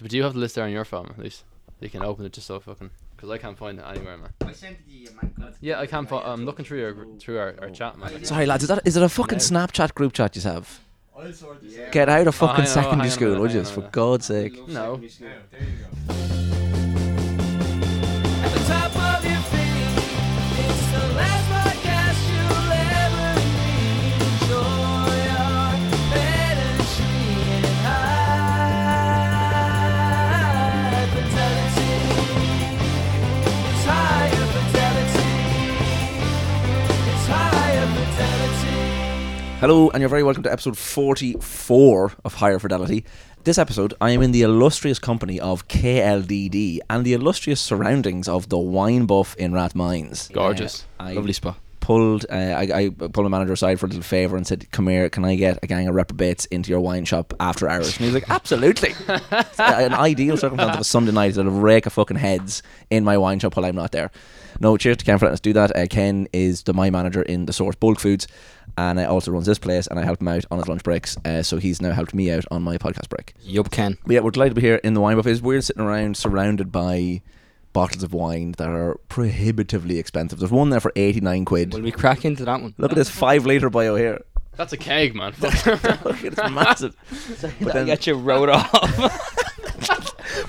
But do you have the list there on your phone at least? You can open it just so fucking. Because I can't find it anywhere, man. I sent it to you, man. Yeah, I can't. Fi- I'm looking through your through our, our chat, man. Sorry, lads. Is that is it a fucking Snapchat group chat you have? I'll sort this Yeah. out. Get out of Oh, fucking hang on, secondary on school, minute, would you? hang on a For. God's sake. No. Hello, and you're very welcome to episode 44 of Higher Fidelity. This episode, I am in the illustrious company of KLDD and the illustrious surroundings of the wine buff in Rathmines. Gorgeous. Uh, I Lovely spot. pulled uh, I, I pulled the manager aside for a little favour and said, "Come here, can I get a gang of reprobates into your wine shop after hours?" And he was like, "Absolutely." An ideal circumstance of a Sunday night that will rake a fucking heads in my wine shop while I'm not there. No, cheers to Ken for letting us do that. Uh, Ken is the my manager in the Source Bulk Foods, and uh, also runs this place, and I help him out on his lunch breaks. Uh, so he's now helped me out on my podcast break. Yup, Ken. But yeah, we're delighted to be here in the wine buffet. We're sitting around surrounded by bottles of wine that are prohibitively expensive. There's one there for 89 quid. Will we crack into that one? Look at this five litre bio here. That's a keg, man. Look it's massive. but, then, get you wrote off.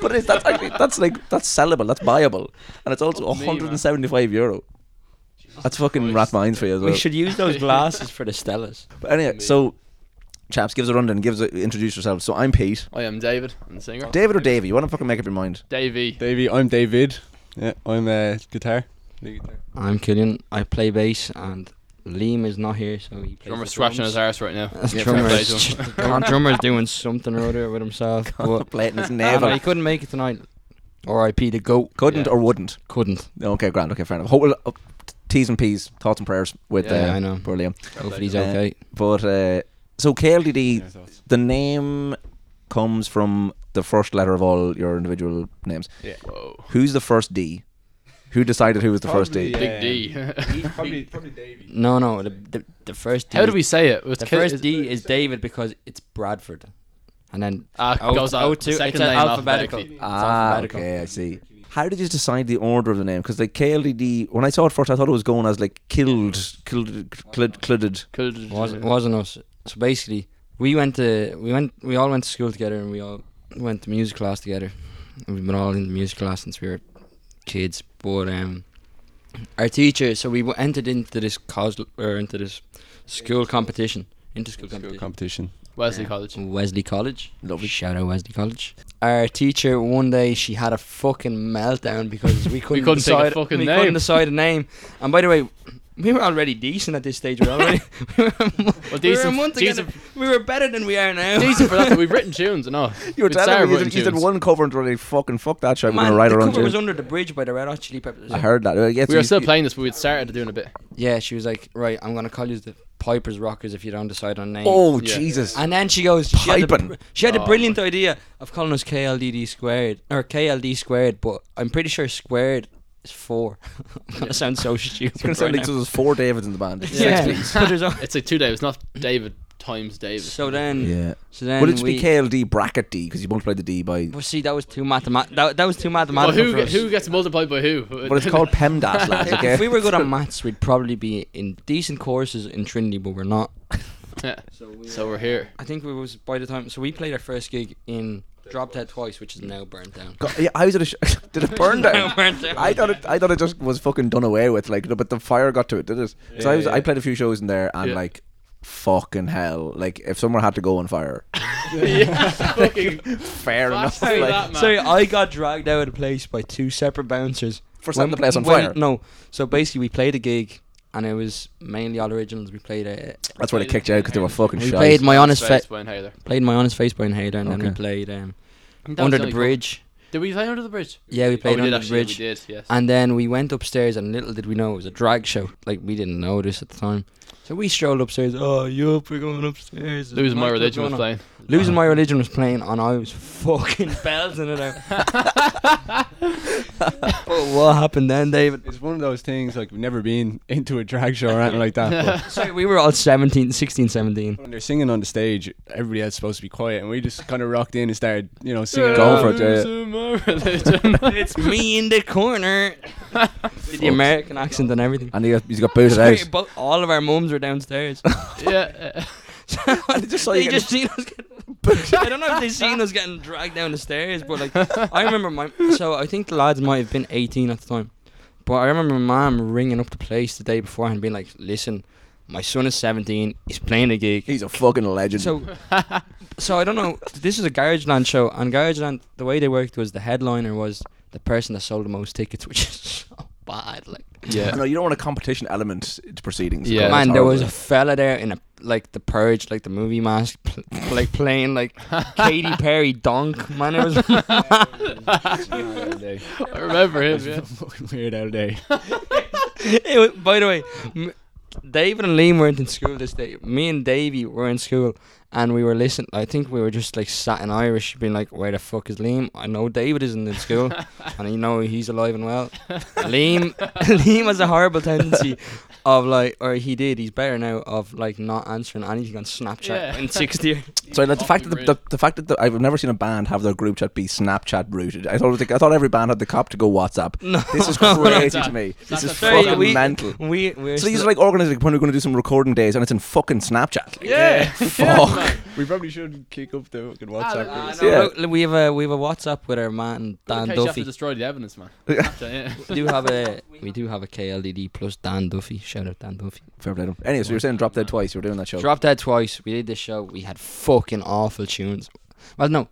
but it's, that's actually that's like that's sellable. That's buyable, and it's also Fuck me, man. 175 euro. That's fucking Rathmines for you as well. we should use those glasses for the Stellas. But anyway, so chaps, give us a rundown. Give us a, introduce yourself. So I'm Pete. I am David. I'm the singer. David or Davey? You want to fucking make up your mind? Davey. Davey, I'm David. Yeah, I'm uh, guitar. Lead guitar. I'm Killian. I play bass, and Liam is not here, so he plays Drummer the scratching drums. his arse right now. That's Yeah, fair play to him. drummer- drummer's doing something or other with himself. but Contemplating his I navel. know, he couldn't make it tonight. R.I.P. the goat. Couldn't Yeah. or wouldn't. Couldn't. Okay, grand. Okay, fair enough. Hope, uh, T's and P's, thoughts and prayers with Yeah, uh, I know. poor Liam. Hopefully he's Uh, okay. But uh, so KLDD, Yeah, the name comes from the first letter of all your individual names. Whoa. Who's the first D? Who decided who was the first D? Probably, Big uh, D. Probably, probably Davey. No, no. The, the, the first D. How do we say it? With The first is- D is David because it's Bradford. And then Ah, O- goes out. O2, second it's name alphabetical. alphabetically. Ah, alphabetical. okay, I see. How did you decide the order of the name? Because like KLDD, when I saw it first, I thought it was going as like killed, killed, clud, cludded. Could- wasn't wasn't us. So basically, we went to we went we all went to school together and we all went to music class together. And we've been all in the music class since we were kids. But um, our teacher, so we entered into this cos or into this school competition, into school School competition. competition. Wesley College. Wesley College. Lovely. Shout out Wesley College. Our teacher one day she had a fucking meltdown because we couldn't, couldn't think of decide fucking we name. couldn't decide a name. And by the way, we were already decent at this stage. We were already we were, a mo- Well, we were a decent- month decent- together. We were better than we are now. Decent for that, we've written tunes and all. You were We'd telling started me you did, you did one cover and really fucking fuck that shit. We're Man, gonna write the cover was under the bridge by the Red Hot Chili Peppers. I heard that. Yeah, We were you- still you- playing this, but we'd started doing a bit. Yeah, she was like, right, I'm gonna call you the Pipers Rockers if you don't decide on a name. Oh Yeah. Jesus! And then she goes, she had, the, Piping. br- she had the Oh, brilliant idea of calling us KLDD squared or KLD squared, but I'm pretty sure squared is four. I'm gonna sound so stupid. It's gonna sound right like now. so there's four Davids in the band. yeah, Six, but there's a- It's like two Davids, not David times David. so then, Yeah. so then Would it just we, be KLD bracket D because you multiply the D by? Well, see, that was too mathemat. That, that was too Well, mathematical who, for us. who gets multiplied by who? But it's called PEMDAS, lads. Okay. If we were good at maths, we'd probably be in decent courses in Trinity, but we're not. Yeah. So, we, So we're here. I think we was by the time. So we played our first gig in Drop Dead twice, which is now burnt down. God, yeah, how is it? A sh- did it burn down? burnt down. I thought it. I thought it just was fucking done away with. Like, no, but the fire got to it, did it? so I was. yeah. I played a few shows in there, and Yeah. like, fucking hell. Like, if someone had to go on fire, yeah, fucking fair enough. Say Like, that, man. So I got dragged out of the place by two separate bouncers. for setting the place on when- fire. No, so basically we played a gig, and it was mainly all originals. We played a That's why they kicked you out because they were fucking we shy. played my honest face. fa- played my honest face by Inhaler, and then we Okay. played um, That was Under the the only Bridge. Did we play under the bridge? Yeah, we Oh, played we under did the actually. bridge. We did. Yes. And then we went upstairs, and little did we know it was a drag show. Like we didn't know this at the time. So we strolled upstairs. Oh, yup, we're going upstairs. Losing my religion was going on. playing. Losing my religion was playing, and I was fucking belting it out. but what happened then, David? It's one of those things like we've never been into a drag show or anything like that. But Sorry, we were all 17, 16, 17. when they're singing on the stage, everybody else is supposed to be quiet, and we just kind of rocked in and started, you know, singing. Going along. for it, yeah. Losing my religion. it's me in the corner. Did the American accent and everything. And he got, he's got booted Sorry, out. but all of our mums were downstairs. yeah. And they just saw they you just getting- seen us get. I don't know if they seen us getting dragged down the stairs, but like I remember my. So I think the lads might have been 18 at the time, but I remember my mom ringing up the place the day before and being like, "Listen, my son is 17. He's playing a gig." He's a fucking legend. So, so I don't know. This is a garage Garageland show, and garage Garageland, the way they worked was the headliner was the person that sold the most tickets, which is so bad. Like, Yeah. no, you don't want a competition element to proceedings. Yeah. Man, there was a fella there in a like the purge, like the movie mask, pl- like playing like Katy Perry donk. Man, it was. I remember him. Yeah. fucking weird out day. it was, by the way, m- David and Liam weren't in school this day. Me and Davey were in school, and we were listening. I think we were just like sat in Irish, being like, "Where the fuck is Liam?" I know David isn't in school, and you know he's alive and well. Liam, Liam has a horrible tendency of like, or he did. He's better now of like not answering anything on Snapchat Yeah. in sixth year. So like, the fact that the, the, the fact that the, I've never seen a band have their group chat be Snapchat rooted. I thought it was like, I thought every band had the cop to go WhatsApp. No, This is no, no. crazy to me. This is fucking we- mental. We we're So these are like organising when we're going to do some recording days, and it's in fucking Snapchat. Like, Yeah. Fuck. We probably should kick up the fucking WhatsApp. ah, group. no. Yeah. Look, we have a we have a WhatsApp with our man Dan In case you have Duffy. to destroy the evidence, man. Yeah. yeah. we do have a we do have a KLDD plus Dan Duffy. Shout out Dan Duffy. Fair play to 'em. Anyway, so you're saying Drop Dead twice. You were doing that show. Drop Dead twice. We did this show. We had fucking awful tunes. Well, no,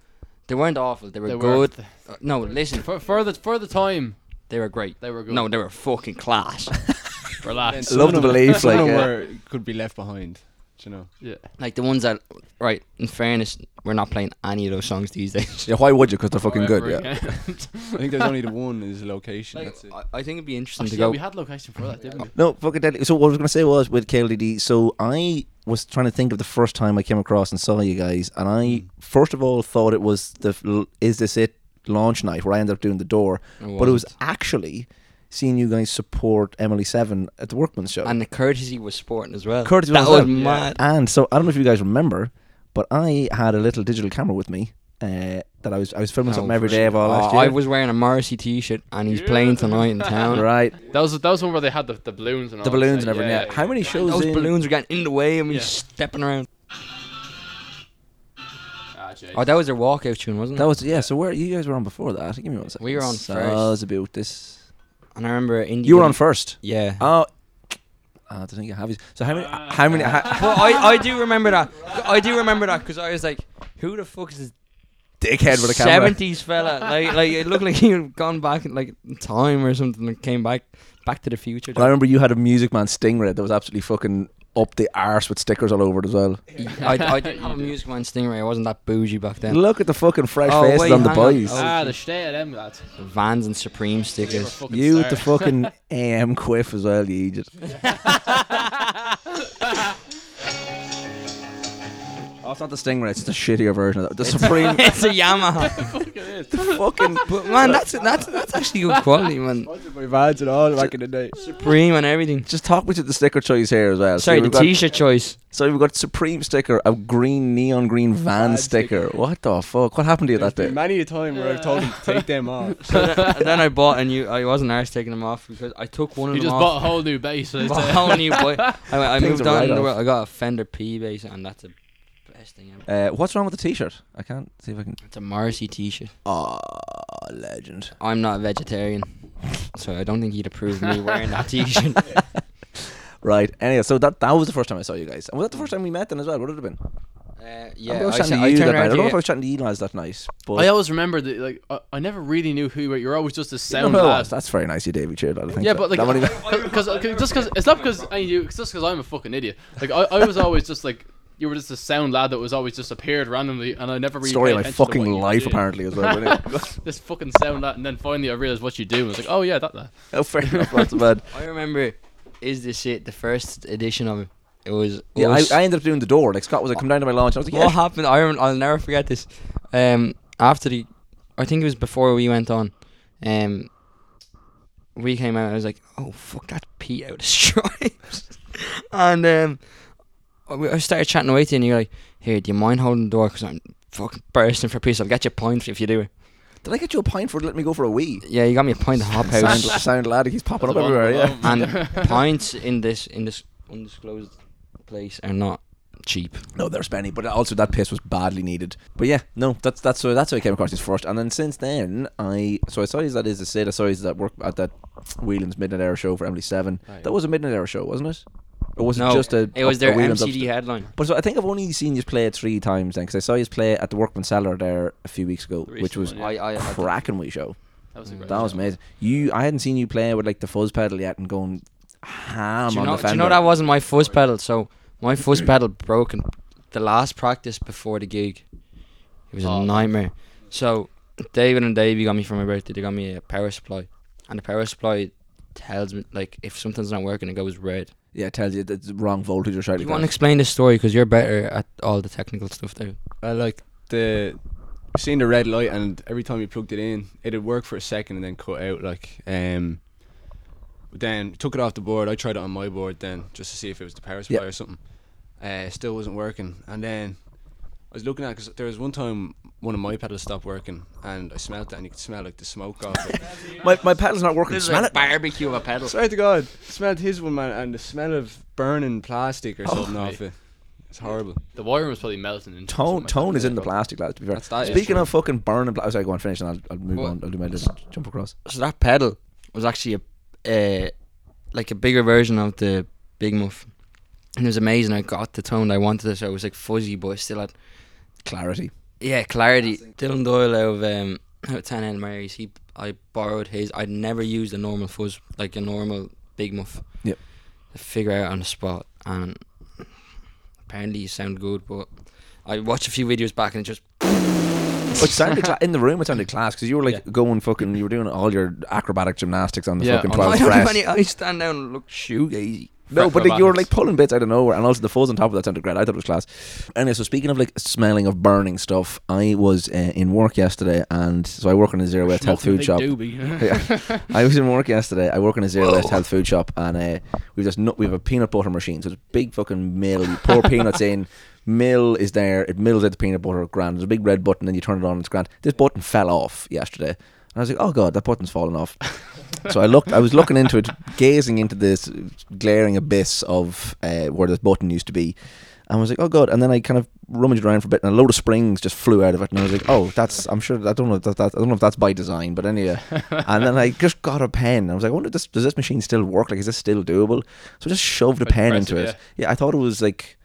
they weren't awful. They were They were- good. Uh, no, listen, For, for the for the time, they were great. they were good. No, they were fucking class. relax. Love to believe, Some like, of them uh, were, could be left behind. Do You know. Yeah. like the ones that, right? In fairness, we're not playing any of those songs these days. Yeah, why would you? Because they're fucking good. However, Yeah. I think there's only the one is location. Like, That's it. I, I think it'd be interesting Actually, to yeah, go. we had location for that, didn't we? No, fucking deadly. So what I was going to say was with KLDD. So I was trying to think of the first time I came across and saw you guys, and I hmm. first of all thought it was the l- Is This It launch night where I ended up doing the door, but it was wasn't. actually seeing you guys support Emily Seven at the Workman's show. and the courtesy was sporting as well. Courtesy that was was mad. And so I don't know if you guys remember, but I had a little digital camera with me uh, that I was I was filming something Oh, every for day of all last Oh, year. I was wearing a Morrissey t-shirt, and he's playing tonight in town. right, That was that was one where they had the, the balloons and the that balloons and stuff. everything. Yeah. How many shows? Those in- balloons were getting in the way of me Yeah. stepping around. Ah. Oh, that was their walkout tune, wasn't it? That was yeah. So where you guys were on before that? Give me one second. We were on so first. I was about this. And I remember Indie. You were on first. Yeah. Oh, ah, I don't think I have. So how many? Ah. how many? Ha- well, I, I do remember that. I do remember that because I was like, who the fuck is this dickhead with a camera. seventies fella? Like, like it looked like he had gone back in like time or something and came back, back to the future. Well, I remember you had a Music Man Stingray that was absolutely fucking up the arse with stickers all over it as well. I, I didn't have a Music Man Stingray. I wasn't that bougie back then. Look at the fucking fresh Oh, faces wait, on the hang on. boys. Oh, ah, the stay of them lads. Vans and Supreme They were stickers. fucking You with the star. fucking AM quiff as well, you idiot. Oh, it's not the Stingray, it's the shittier version of that. The Supreme it's a Yamaha. The fucking But man, that's that's that's actually good quality, man. Sponsored by Vans and all back in the day. Supreme and everything. just talk me to the sticker choice here as well. Sorry, so the we've got, T-shirt choice. So we've got Supreme sticker, a green neon green van Van sticker. sticker. What the fuck? What happened to you There's that day? many a time where I've told him to take them off. So then, then I bought a new. I wasn't arse taking them off because I took one of You them just off. bought a whole new base. so it's, Bought a whole new boy. I, I Things moved are on right in the off. world. I got a Fender P bass, and that's the best thing ever. Uh, what's wrong with the t-shirt? I can't see if I can. It's a Morrissey T-shirt. Oh, legend. I'm not a vegetarian, so I don't think he'd approve me wearing that T-shirt. Right. Anyway, so that that was the first time I saw you guys. And was that the first time we met then as well? What would it have been? Uh, I yeah, was I, chatting sa- to I you that night. I don't know if I was chatting to you guys that night. But I always remember that like I, I never really knew who you were. You're always just a sound know who lad. That's very nice, you, David Cheer. I think. Yeah, that- but like, that because just because it's not because I you, it's just because I'm a fucking idiot. Like I, I was always just like you were just a sound lad that was always just appeared randomly, and I never really Story paid of my attention to fucking what life, did. apparently, as well. wasn't it? this fucking sound lad, and then finally I realized what you do. and I was like, oh yeah, that that. oh, fair enough. Not so bad. I remember, is this it? The first edition of it. It was. Yeah, us- I, I ended up doing the door. Like Scott was like, "Come down to my lounge. I was like, what "Yeah." happened? I rem- I'll never forget this. Um, after the, I think it was before we went on. Um, we came out. I was like, "Oh fuck, that Pete out of stripes," and um, I I started chatting away to you, and you're like, "Here, do you mind holding the door? Because I'm fucking bursting for peace. I'll get you a pint if you do it." Did I get you a pint for letting me go for a wee? Yeah, you got me a pint of hop Sound, house sound lad, he's popping up everywhere. Yeah. and pints in this in this undisclosed place are not cheap. No, they're spenny, but also that piss was badly needed. But yeah, no, that's that's so that's how I came across this first, and then since then I so I saw you that is the Sid. I saw you that work at that Whelan's Midnight Hour show for Emily Seven. Aye. That was a Midnight Hour show, wasn't it? Or was no, it just a? it was a their Whelan's MCD upstairs? headline. But so I think I've only seen you play it three times then, because I saw you play at the Workman Cellar there a few weeks ago, The which was one, yeah. I, I, I cracking wee show. That was mm. a great. That was amazing. You, I hadn't seen you play with like the fuzz pedal yet and going ham do you, on know, the do fender. you know that wasn't my fuzz pedal? So my fuzz pedal broke in the last practice before the gig. It was a Oh. nightmare. So David and Davey got me for my birthday. They got me a power supply, and the power supply tells me like if something's not working, it goes red. Yeah, it tells you it's the wrong voltage or something. you like want to explain this story because you're better at all the technical stuff, David. I like the seeing the red light, and every time you plugged it in, it'd work for a second and then cut out. Like, um, but then took it off the board. I tried it on my board then just to see if it was the power supply Yeah. or something. Uh, still wasn't working, and then I was looking at because there was one time one of my pedals stopped working, and I smelled it, and you could smell like the smoke off it. My my pedal's not working. Smell it. barbecue of a pedal. Swear to God, smelled his one man, and the smell of burning plastic or Oh, something off it. It's horrible. The wiring was probably melting. into Tone my tone is in the pedal. plastic, lads. To be fair. That's that. Speaking of fucking burning, pla- I was like, go on, finish, and I'll, I'll move What? on. I'll do my little jump across. so that pedal was actually a uh, like a bigger version of the Big Muff, and it was amazing. I got the tone I wanted. So it was like fuzzy, but it still had Clarity. Yeah clarity. Dylan Doyle out of um, out of Ten Hail Marys. He I borrowed his. I'd never used a normal fuzz like a normal Big Muff. Yep. To figure out on the spot, and apparently you sound good, but I watched a few videos back and it just But it sounded cla- in the room. It sounded class because you were like Yeah. going fucking. You were doing all your acrobatic gymnastics on the Yeah, fucking on- twelve I don't have any. I stand down and look shoegazy. No, but like, you were like pulling bits out of nowhere, and also the fuzz on top of that sounded great. I thought it was class. Anyway, so speaking of like smelling of burning stuff, I was uh, in work yesterday, and so I work in a zero waste health food shop. Yeah. I was in work yesterday. I work in a zero waste health food shop, and uh, we've just we have a peanut butter machine. So it's a big fucking mill. You pour peanuts in. Mill is there. It mills out the peanut butter. Grand. There's a big red button. and you turn it on. It's grand. This button fell off yesterday, I was like, "Oh god, that button's fallen off." so I looked. I was looking into it, gazing into this glaring abyss of uh, where this button used to be. And I was like, oh god! And then I kind of rummaged around for a bit, and a load of springs just flew out of it. And I was like, oh, that's. I'm sure. I don't know. If that, that, I don't know if that's by design, but anyway. and then I just got a pen. I was like, I wonder, does, does this machine still work? Like, is this still doable? So I just shoved a pen into impressive, it. Yeah, I thought it was like.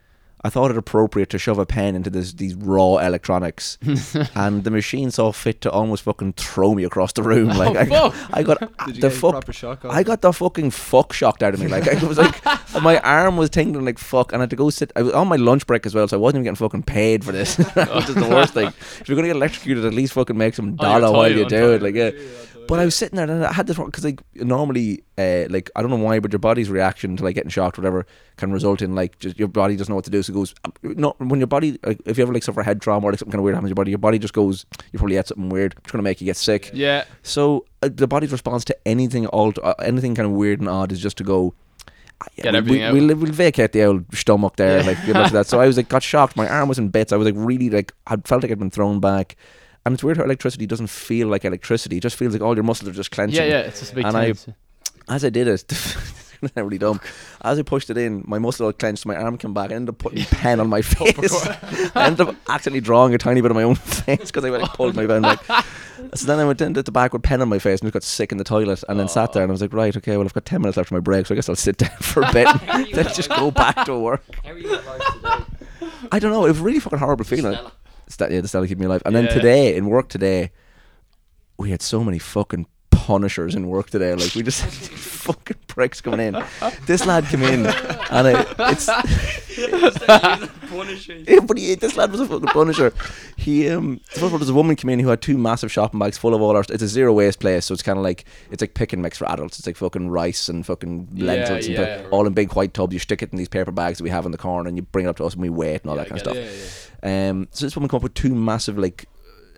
I thought it appropriate to shove a pen into this these raw electronics, and the machine saw fit to almost fucking throw me across the room. Like I, fuck. I got the fuck. proper shock? I got the fucking fuck shocked out of me. Like it was like my arm was tingling like fuck, and I had to go sit. I was on my lunch break as well, so I wasn't even getting fucking paid for this, which is the worst thing. If you're gonna get electrocuted, at least fucking make some Oh, dollar while you do it. Like yeah. But I was sitting there and I had this because like normally, uh, like I don't know why, but your body's reaction to like getting shocked, or whatever, can result in like just your body doesn't know what to do. So it goes, uh, no, when your body, like, if you ever like suffer head trauma or like something kind of weird happens to your body, your body just goes, you probably had something weird. It's gonna make you get sick. yeah. So uh, the body's response to anything alt- uh, anything kind of weird and odd is just to go. "Ah, yeah, we, we, out." We'll, we'll vacate the old stomach there, Yeah. like good luck to that. So I was like, got shocked. My arm was in bits. I was like, really like, I felt like I'd been thrown back. And it's weird how electricity doesn't feel like electricity. It just feels like all your muscles are just clenching. Yeah, yeah. It's just a big And I- As I did it, it's really dumb. As I pushed it in, my muscle all clenched. My arm came back. I ended up putting pen on my oh, face. I ended up accidentally drawing a tiny bit of my own face because I like pulled my pen back. So then I went into the back with pen on my face and just got sick in the toilet and then sat there and I was like, right, okay, well I've got ten minutes after my break, so I guess I'll sit down for a bit and then just go back to work. How are you? I don't know, it was a really fucking horrible feeling. Yeah, the Stella keep me alive. And then today in work today, we had so many fucking punishers in work today. Like we just had these fucking pricks coming in. This lad came in and I, it's Yeah, but he, this lad was a fucking punisher. He um, first of all, there's a woman came in who had two massive shopping bags full of all our. It's a zero waste place, so it's kind of like it's like pick and mix for adults. It's like fucking rice and fucking Yeah, lentils, and yeah. all in big white tubs. You stick it in these paper bags that we have in the corner, and you bring it up to us, and we weigh it and all Yeah, that I kind of stuff. it. Um, so this woman come up with two massive like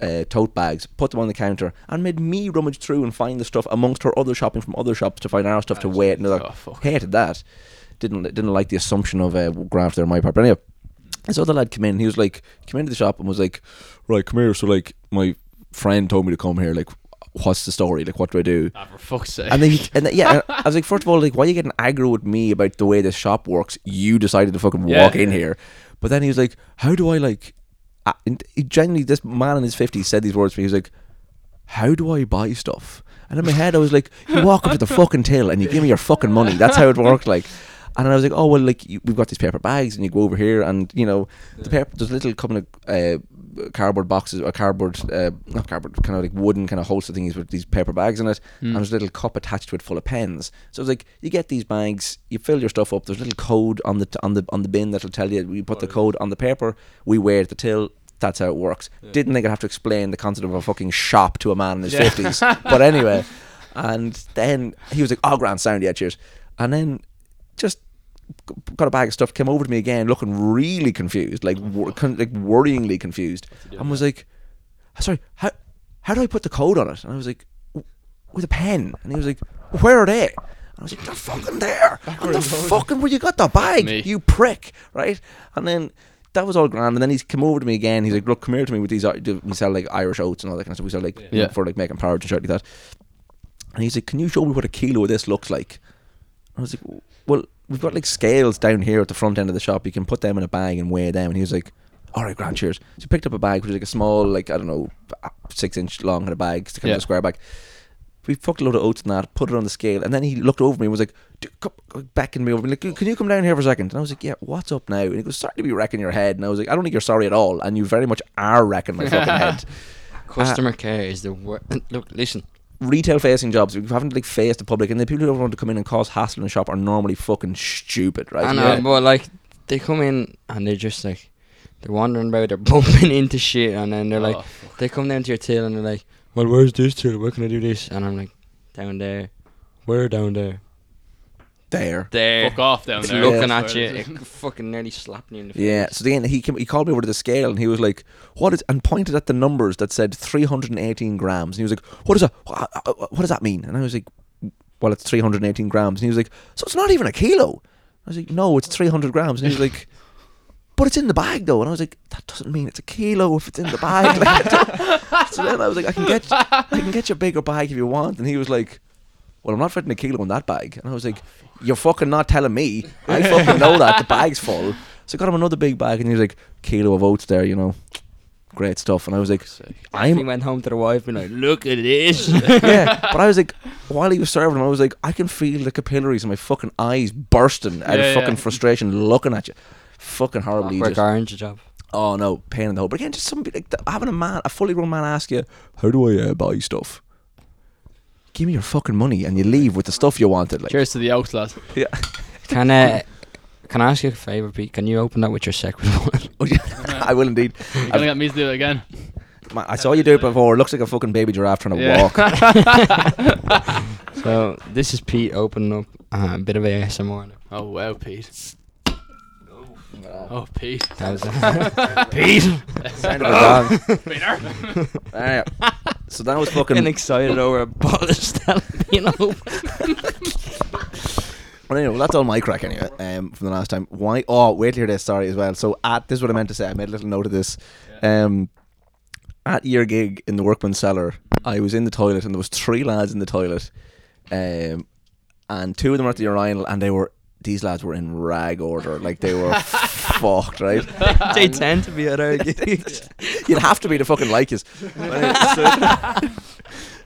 uh, tote bags, put them on the counter, and made me rummage through and find the stuff amongst her other shopping from other shops to find our stuff to weigh it. And they're like, Oh, hated that. Didn't didn't like the assumption of uh, graft there on my part. But anyway, this other lad came in. He was like, came into the shop and was like, right, come here. So like, my friend told me to come here. Like, what's the story? Like, what do I do? Ah, for fuck's sake. And then, he, and then, yeah, I was like, first of all, like, why are you getting aggro with me about the way this shop works? You decided to fucking Yeah. walk in here. But then he was like, how do I like? He genuinely, this man in his fifties said these words to me. He was like, how do I buy stuff? And in my head, I was like, you walk up to the fucking till and you give me your fucking money. That's how it worked. Like. And I was like, oh well, like you, we've got these paper bags, and you go over here, and you know, the paper. There's little of uh, cardboard boxes or cardboard, uh, not cardboard, kind of like wooden kind of holster thingies with these paper bags in it, and there's a little cup attached to it full of pens. So it's like you get these bags, you fill your stuff up. There's a little code on the t- on the on the bin that'll tell you. We put the code on the paper. We weigh it at the till. That's how it works. Didn't think I'd have to explain the concept of a fucking shop to a man in his Yeah. fifties. but anyway, and then he was like, "Oh, grand sound, yeah, cheers." And then just g- got a bag of stuff, came over to me again, looking really confused, like wor- con- like worryingly confused, and was like, "Sorry, how how do I put the code on it?" And I was like, "With a pen." And he was like, "Where are they?" And I was like, "They're fucking there. On the fucking where you got the bag, Me. you prick!" Right? And then. That was all grand, and then he's come over to me again. He's like, "Look, come here to me with these. uh, We sell like Irish oats and all that kind of stuff. We sell like Yeah. for like making porridge and shit like that." And he's like, "Can you show me what a kilo of this looks like?" I was like, "Well, we've got like scales down here at the front end of the shop. You can put them in a bag and weigh them." And he was like, "All right, grand, cheers." So he picked up a bag, which was like a small, like I don't know, six inch long kind of bag, kind Yeah. of a square bag. We fucked a load of oats in that, put it on the scale, and then he looked over me and was like, "D- come- beckoned me over, like, "Can you come down here for a second? And I was like, "Yeah, what's up now?" And he goes, "Sorry to be wrecking your head." And I was like, "I don't think you're sorry at all, and you very much are wrecking my fucking head." Customer uh, care is the worst. Look, listen. Retail facing jobs, if you haven't like faced the public, and the people who don't want to come in and cause hassle in a shop are normally fucking stupid, right? I know, Yeah. but like they come in and they're just like they're wandering about, they're bumping into shit, and then they're like, Oh, they come down to your till and they're like, "Well, where's this till? Where can I do this?" And I'm like, "Down there." Where down there? There. There. Fuck off down It's there. looking Yeah. at you, it fucking nearly slapping you in the face. Yeah. So then he came, he called me over to the scale and he was like, "What is?" and pointed at the numbers that said 318 grams. And he was like, "What is that? What, what does that mean?" And I was like, "Well, it's 318 grams." And he was like, "So it's not even a kilo." I was like, "No, it's 300 grams." And he was like. But it's in the bag though, and I was like, "That doesn't mean it's a kilo if it's in the bag." Like, so then I was like, "I can get, I can get you a bigger bag if you want." And he was like, "Well, I'm not fitting a kilo in that bag." And I was like, "You're fucking not telling me. I fucking know that the bag's full." So I got him another big bag, and he was like, "Kilo of oats there, you know, great stuff." And I was like, "I'm went home to the wife and like, "Look at this." yeah," but I was like, while he was serving him, I was like, I can feel the capillaries in my fucking eyes bursting out Yeah, of fucking yeah. frustration looking at you. Fucking horribly. Work just- orange job. Oh no, pain in the hole. But again, just somebody like th- having a man, a fully grown man, ask you, "How do I uh, buy stuff?" Give me your fucking money, and you leave with the stuff you wanted. Like, Cheers to the Oaks, lad. yeah. Can uh, can I ask you a favor, Pete? Can you open that with your second one? Oh, yeah. I will indeed. You're gonna get me to do it again. Ma- I saw you do it before. It looks like a fucking baby giraffe trying to Yeah. walk. so this is Pete opening up uh, a bit of ASMR. now. Oh wow, Pete. Oh Pete. That was Pete. Sound of a dog. Anyway, so that was Getting fucking. excited over a bottle of Stella being open. Well, anyway, well, that's all my crack anyway. Um, from the last time. Why? Oh, wait to hear this story as well. So at this is what I meant to say. I made a little note of this. Um, at your gig in the workman's cellar, I was in the toilet and there was three lads in the toilet, um, and two of them were at the urinal and they were. These lads were in rag order, like they were fucked, right? they tend to be at our gigs. You'd have to be to fucking like us.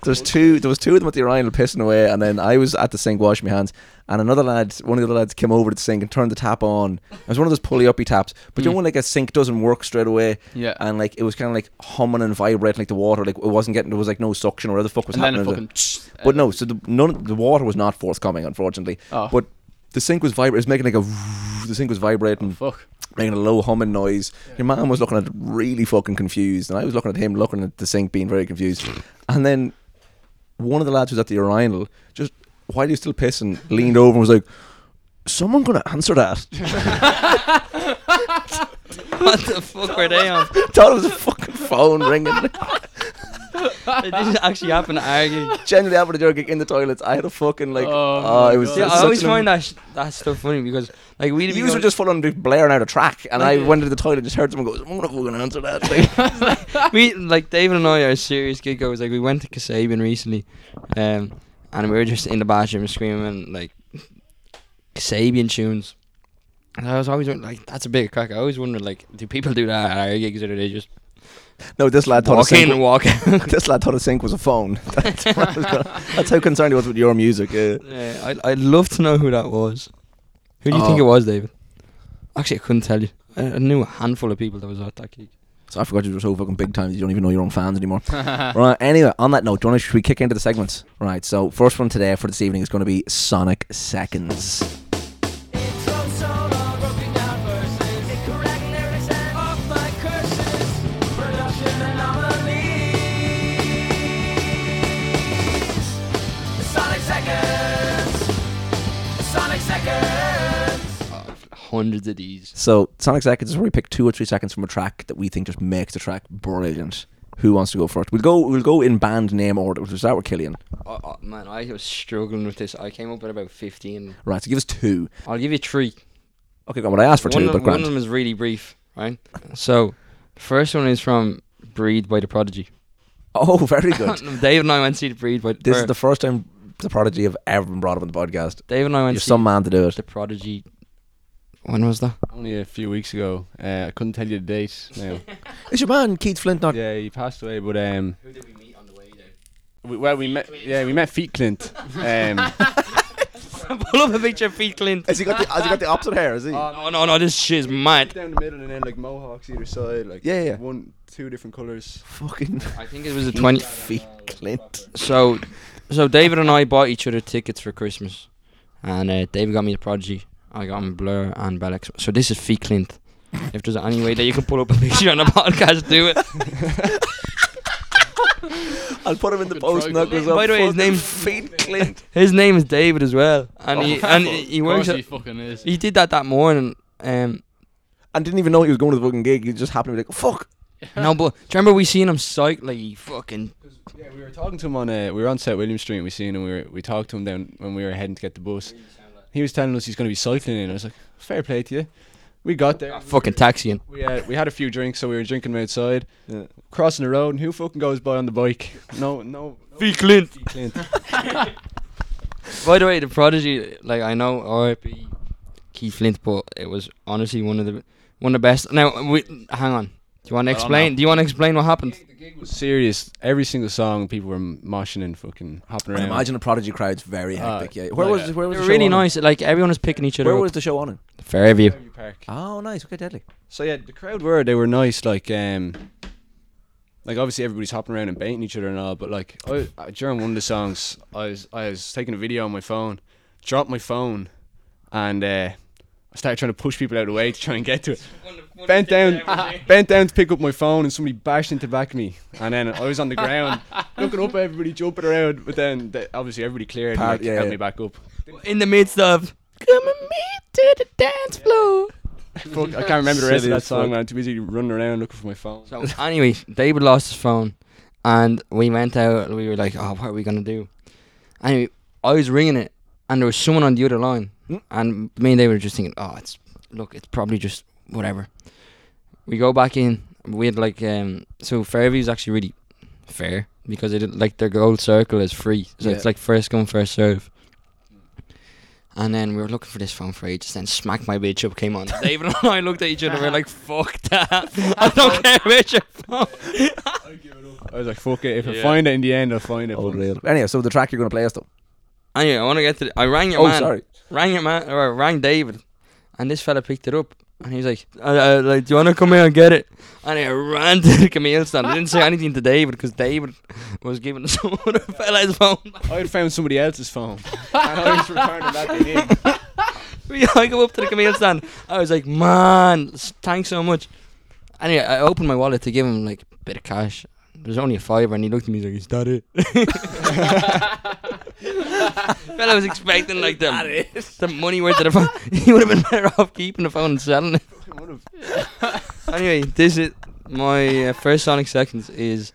There's two. There was two of them at the urinal pissing away, and then I was at the sink washing my hands, and another lad, one of the other lads, came over to the sink and turned the tap on. It was one of those pulley uppy taps, but you mm. know when like a sink doesn't work straight away, Yeah. and like it was kind of like humming and vibrating like the water, like it wasn't getting. There was like no suction or whatever the fuck was and then it happening. fucking. but no, so the none, the water was not forthcoming, unfortunately. Oh. But the sink was vibrating. It was making like a. The sink was vibrating, oh, Fuck. making a low humming noise. Your man was looking at it really fucking confused, and I was looking at him, looking at the sink, being very confused. And then one of the lads who was at the urinal, just while he was still pissing, leaned over and was like, "Someone gonna answer that?" what the fuck were they on? Thought it was a fucking phone ringing. It didn't actually happen to argue. Generally, after the gig in the toilets, I had a fucking like. Oh Oh, it was. Yeah, I always find that sh- that stuff funny because like be You were just full on blaring out a track, and I went into the toilet, just heard someone go, "I'm gonna fucking answer that." Like, we like David and I are serious gig goers. Like we went to Kasabian recently, um, and we were just in the bathroom screaming like Kasabian tunes. And I was always like, that's a big crack. I always wondered, like, do people do that at our gigs or do they just no, this lad thought a walk sink. in and walk out? this lad thought a sink was a phone. That's, gonna- that's how concerned he was with your music. Uh, Yeah, I'd, I'd love to know who that was. Who do you think Oh. it was, David? Actually, I couldn't tell you. I, I knew a handful of people that was at that gig. so I forgot you were so fucking big time. You don't even know your own fans anymore. right. Anyway, on that note, do you want to, should we kick into the segments? Right. So first one today for this evening is going to be Sonic Seconds. Hundreds of these. So Sonic Seconds is where we pick two or three seconds from a track that we think just makes the track brilliant. Who wants to go first? We'll go. We'll go in band name order. We'll start with Killian. Oh, oh, man, I was struggling with this. I came up with about 15. Right. So give us two. I'll give you three. Okay, go on. But I asked for one, two, of, but one of them is really brief, right? So, the first one is from Breathe by The Prodigy. Oh, very good. Dave and I went to see The Breathe by This is the first time the Prodigy have ever been brought up on the podcast. Dave and I went You're to some man to do it. The Prodigy. When was that? Only a few weeks ago. Uh, I couldn't tell you the date now. Is your man Keith Flint not? yeah, he passed away, but um, Who did we meet on the way there? we, well, we met. Yeah, we met Feet Clint. Um, Pull up a picture of Pete Clint. Has he got the? Has he got the opposite hair? Is he? Oh no, no, this shit is mad. down the middle and then like mohawks either side, like Yeah, yeah. one, two different colors. Fucking I think it was a 20. feet Clint. So, so David and I bought each other tickets for Christmas, and uh, David got me the Prodigy. I got him Blur and Bellex. So this is Feet Clint. If there's any way that you can pull up a picture on the podcast, do it. I'll put him in the post try knuckles. By the way, his name's Feet Clint. His name is David as well, and he and he, he works. course he At, fucking is. he did that that morning. Um, And didn't even know he was going to the fucking gig. He just happened to be like, "Fuck." no, but do you remember we seen him psych like he fucking Yeah, we were talking to him on. Uh, we were on set William Street. and We seen him. We were we talked to him down when we were heading to get the bus. He was telling us he's going to be cycling in. I was like, fair play to you. We got there. ah, fucking taxiing. We uh, we had a few drinks, so we were drinking them outside, Yeah. crossing the road, and who fucking goes by on the bike? No, no. Feet Clint. Feet Clint. By the way, the Prodigy, like I know R.I.P. Keith Flint, but it was honestly one of the one of the best. Now, we, hang on. Do you want to explain? Do you want to explain what happened? the gig was serious. Every single song, people were moshing and fucking hopping I around. imagine the Prodigy crowd's very hectic. yeah. Where like, was where was They the were show really on? nice. Like everyone was picking each other Where up. was the show on? In? Fairview. Fairview Park. Oh, nice. Okay, deadly. So yeah, the crowd were they were nice. Like um, like obviously everybody's hopping around and baiting each other and all. But like I, I- during one of the songs, I was I was taking a video on my phone, dropped my phone, and uh, I started trying to push people out of the way to try and get to it. Bent down, bent down to pick up my phone, and somebody bashed into the back of me. And then I was on the ground, looking up at everybody jumping around. But then they, obviously everybody cleared and like, yeah, helped yeah. me back up. In the midst of come and meet to the dance floor. Fuck, I can't remember the rest of that song. Man, I'm too busy running around looking for my phone. So anyway, David lost his phone, and we went out. and We were like, "Oh, what are we gonna do?" Anyway, I was ringing it, and there was someone on the other line. And me and they were just thinking, "Oh, it's look, it's probably just whatever." We go back in. We had like um, so Fairview's actually really fair because it didn't like their gold circle is free, so Yeah. it's like first come first serve. And then we were looking for this phone for ages. Then smack my bitch up came on. David and I looked at each other. We are like, "Fuck that! I don't care about your phone." I was like, fuck it. If I find it in the end, I'll find it. Unreal. Anyway, so the track you're going to play us though. Anyway, I want to get to. The, I rang your Oh, man. sorry. Rang your man, or rang David, and this fella picked it up, and he was like, uh, uh, "Like, do you want to come here and get it?" And I ran to the Camille stand. I didn't say anything to David because David was giving some other fella his phone. I had found somebody else's phone, and I was returning that thing in. I go up to the Camille stand. I was like, man, thanks so much. Anyway, I opened my wallet to give him like a bit of cash. There's only a fiver, and he looked at me he's like, "Is that it?" well, I was expecting like the the money worth of the phone. he would have been better off keeping the phone and selling it. anyway, this is my uh, first Sonic Seconds is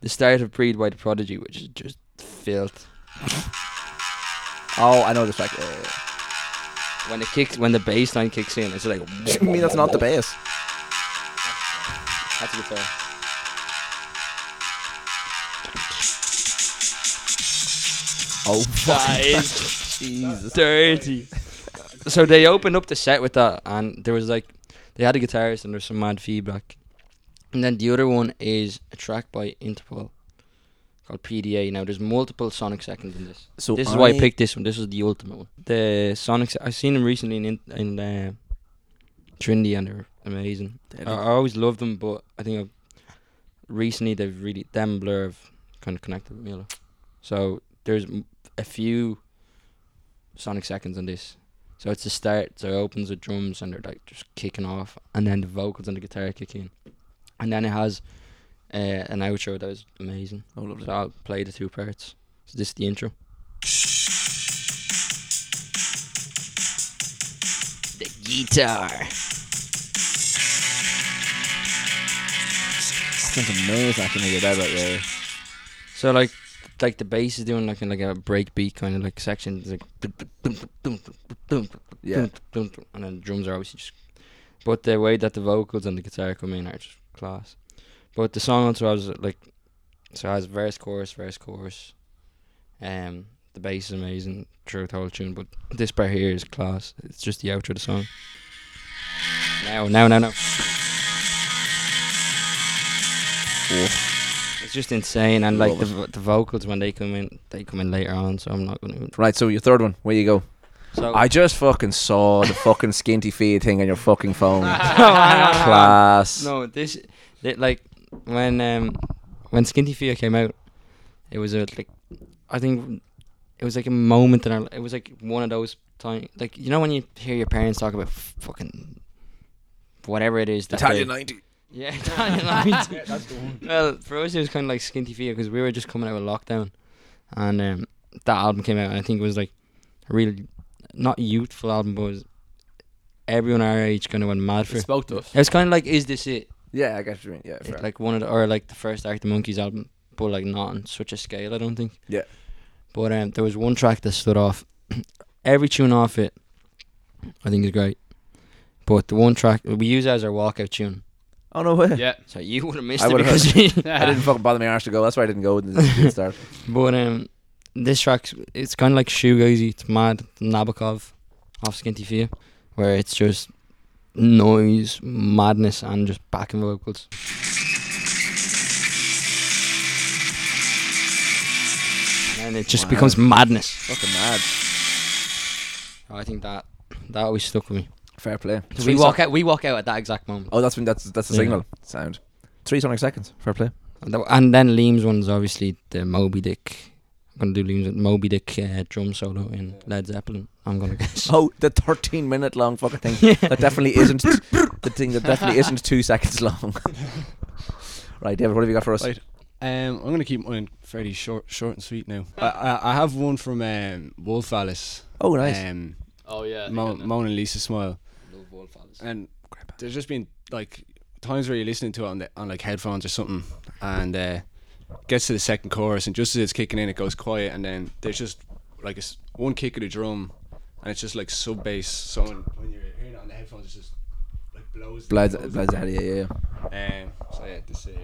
the start of Breathe by the Prodigy, which is just filth. Oh, I know this track. Yeah, yeah, yeah. When the kicks, when the bass line kicks in, it's like. I mean, that's not the bass. That's a guitar. Oh, That is Jesus. dirty. so they opened up the set with that, and there was like they had a guitarist, and there's some mad feedback. And then the other one is a track by Interpol called PDA. Now there's multiple Sonic seconds in this. So this is why I picked this one. This was the ultimate one. The Sonic. Se- I've seen them recently in in uh, Trinity, and they're amazing. I, I always loved them, but I think I've, recently they've really them Blur have kind of connected with me a lot. So there's a few Sonic seconds on this. So it's the start. So it opens with drums and they're like just kicking off, and then the vocals and the guitar kick in, and then it has uh, an outro that was amazing. Oh, lovely. So I'll play the two parts. So this is the intro. The guitar. Amazing actually when you get that, yeah. So like, like the bass is doing like in like a break beat kind of like section. It's like Yeah. and then the drums are obviously just. But the way that the vocals and the guitar come in are just class. But the song also has like, so it has verse, chorus, verse, chorus. Um, the bass is amazing throughout the whole tune, but this part here is class. It's just the outro of the song. Now, now, now, now. It's just insane, and like the vo- the vocals when they come in, they come in later on. So I'm not gonna. Right, so your third one, where you go? So I just fucking saw the fucking Skinty Fear thing on your fucking phone. no, hang on, hang on. Class. No, this th- like when um when Skinty Fear came out, it was a like I think it was like a moment in our it was like one of those time like you know when you hear your parents talk about f- fucking whatever it is that they- 90. Yeah Italian 90 well for us it was kind of like Skinty Fear because we were just coming out of lockdown and um that album came out and I think it was like a really not youthful album but it was everyone our age kind of went mad for It it spoke to us. was kind of like is this it Yeah, I get what you mean. Yeah, it, fair. like one of the, or like the first Arctic Monkeys album, but like not on such a scale. I don't think. Yeah. But um, there was one track that stood off. Every tune off it, I think is great. But the one track we use it as our walkout tune, oh, no way. Yeah. so you would have missed I it would've because. I didn't fucking bother my arse to go. That's why I didn't go. It didn't start. but um, this track it's kind of like shoegazy. It's mad Nabokov off Skinty Fear, where it's just noise, madness, and just backing vocals. And it just Wow. becomes madness. fucking mad. I think that that always stuck with me. Fair play. So we walk so- out. We walk out at that exact moment. Oh, that's that's that's the Yeah. signal. Sound. Three Sonic seconds. Fair play. And, the- and then Liam's one is obviously the Moby Dick. I'm gonna do Liam's Moby Dick uh, drum solo in Led Zeppelin. I'm gonna guess. Oh, the 13 minute long fucking thing. That definitely isn't the thing that definitely isn't two seconds long. right, David, what have you got for us? Right. Um, I'm gonna keep mine fairly short, short and sweet now. I, I, I have one from um, Wolf Alice. Oh, nice. Um, Oh yeah. Mo- yeah. Moaning Lisa Smile. And there's just been like times where you're listening to it on the, on like headphones or something, and uh, gets to the second chorus, and just as it's kicking in, it goes quiet, and then there's just like a s one kick of the drum, and it's just like sub bass. So when, when you're hearing it on the headphones, it's just like blows. Bloods, blows bloods ahead, yeah, yeah, yeah. Um, so yeah, this is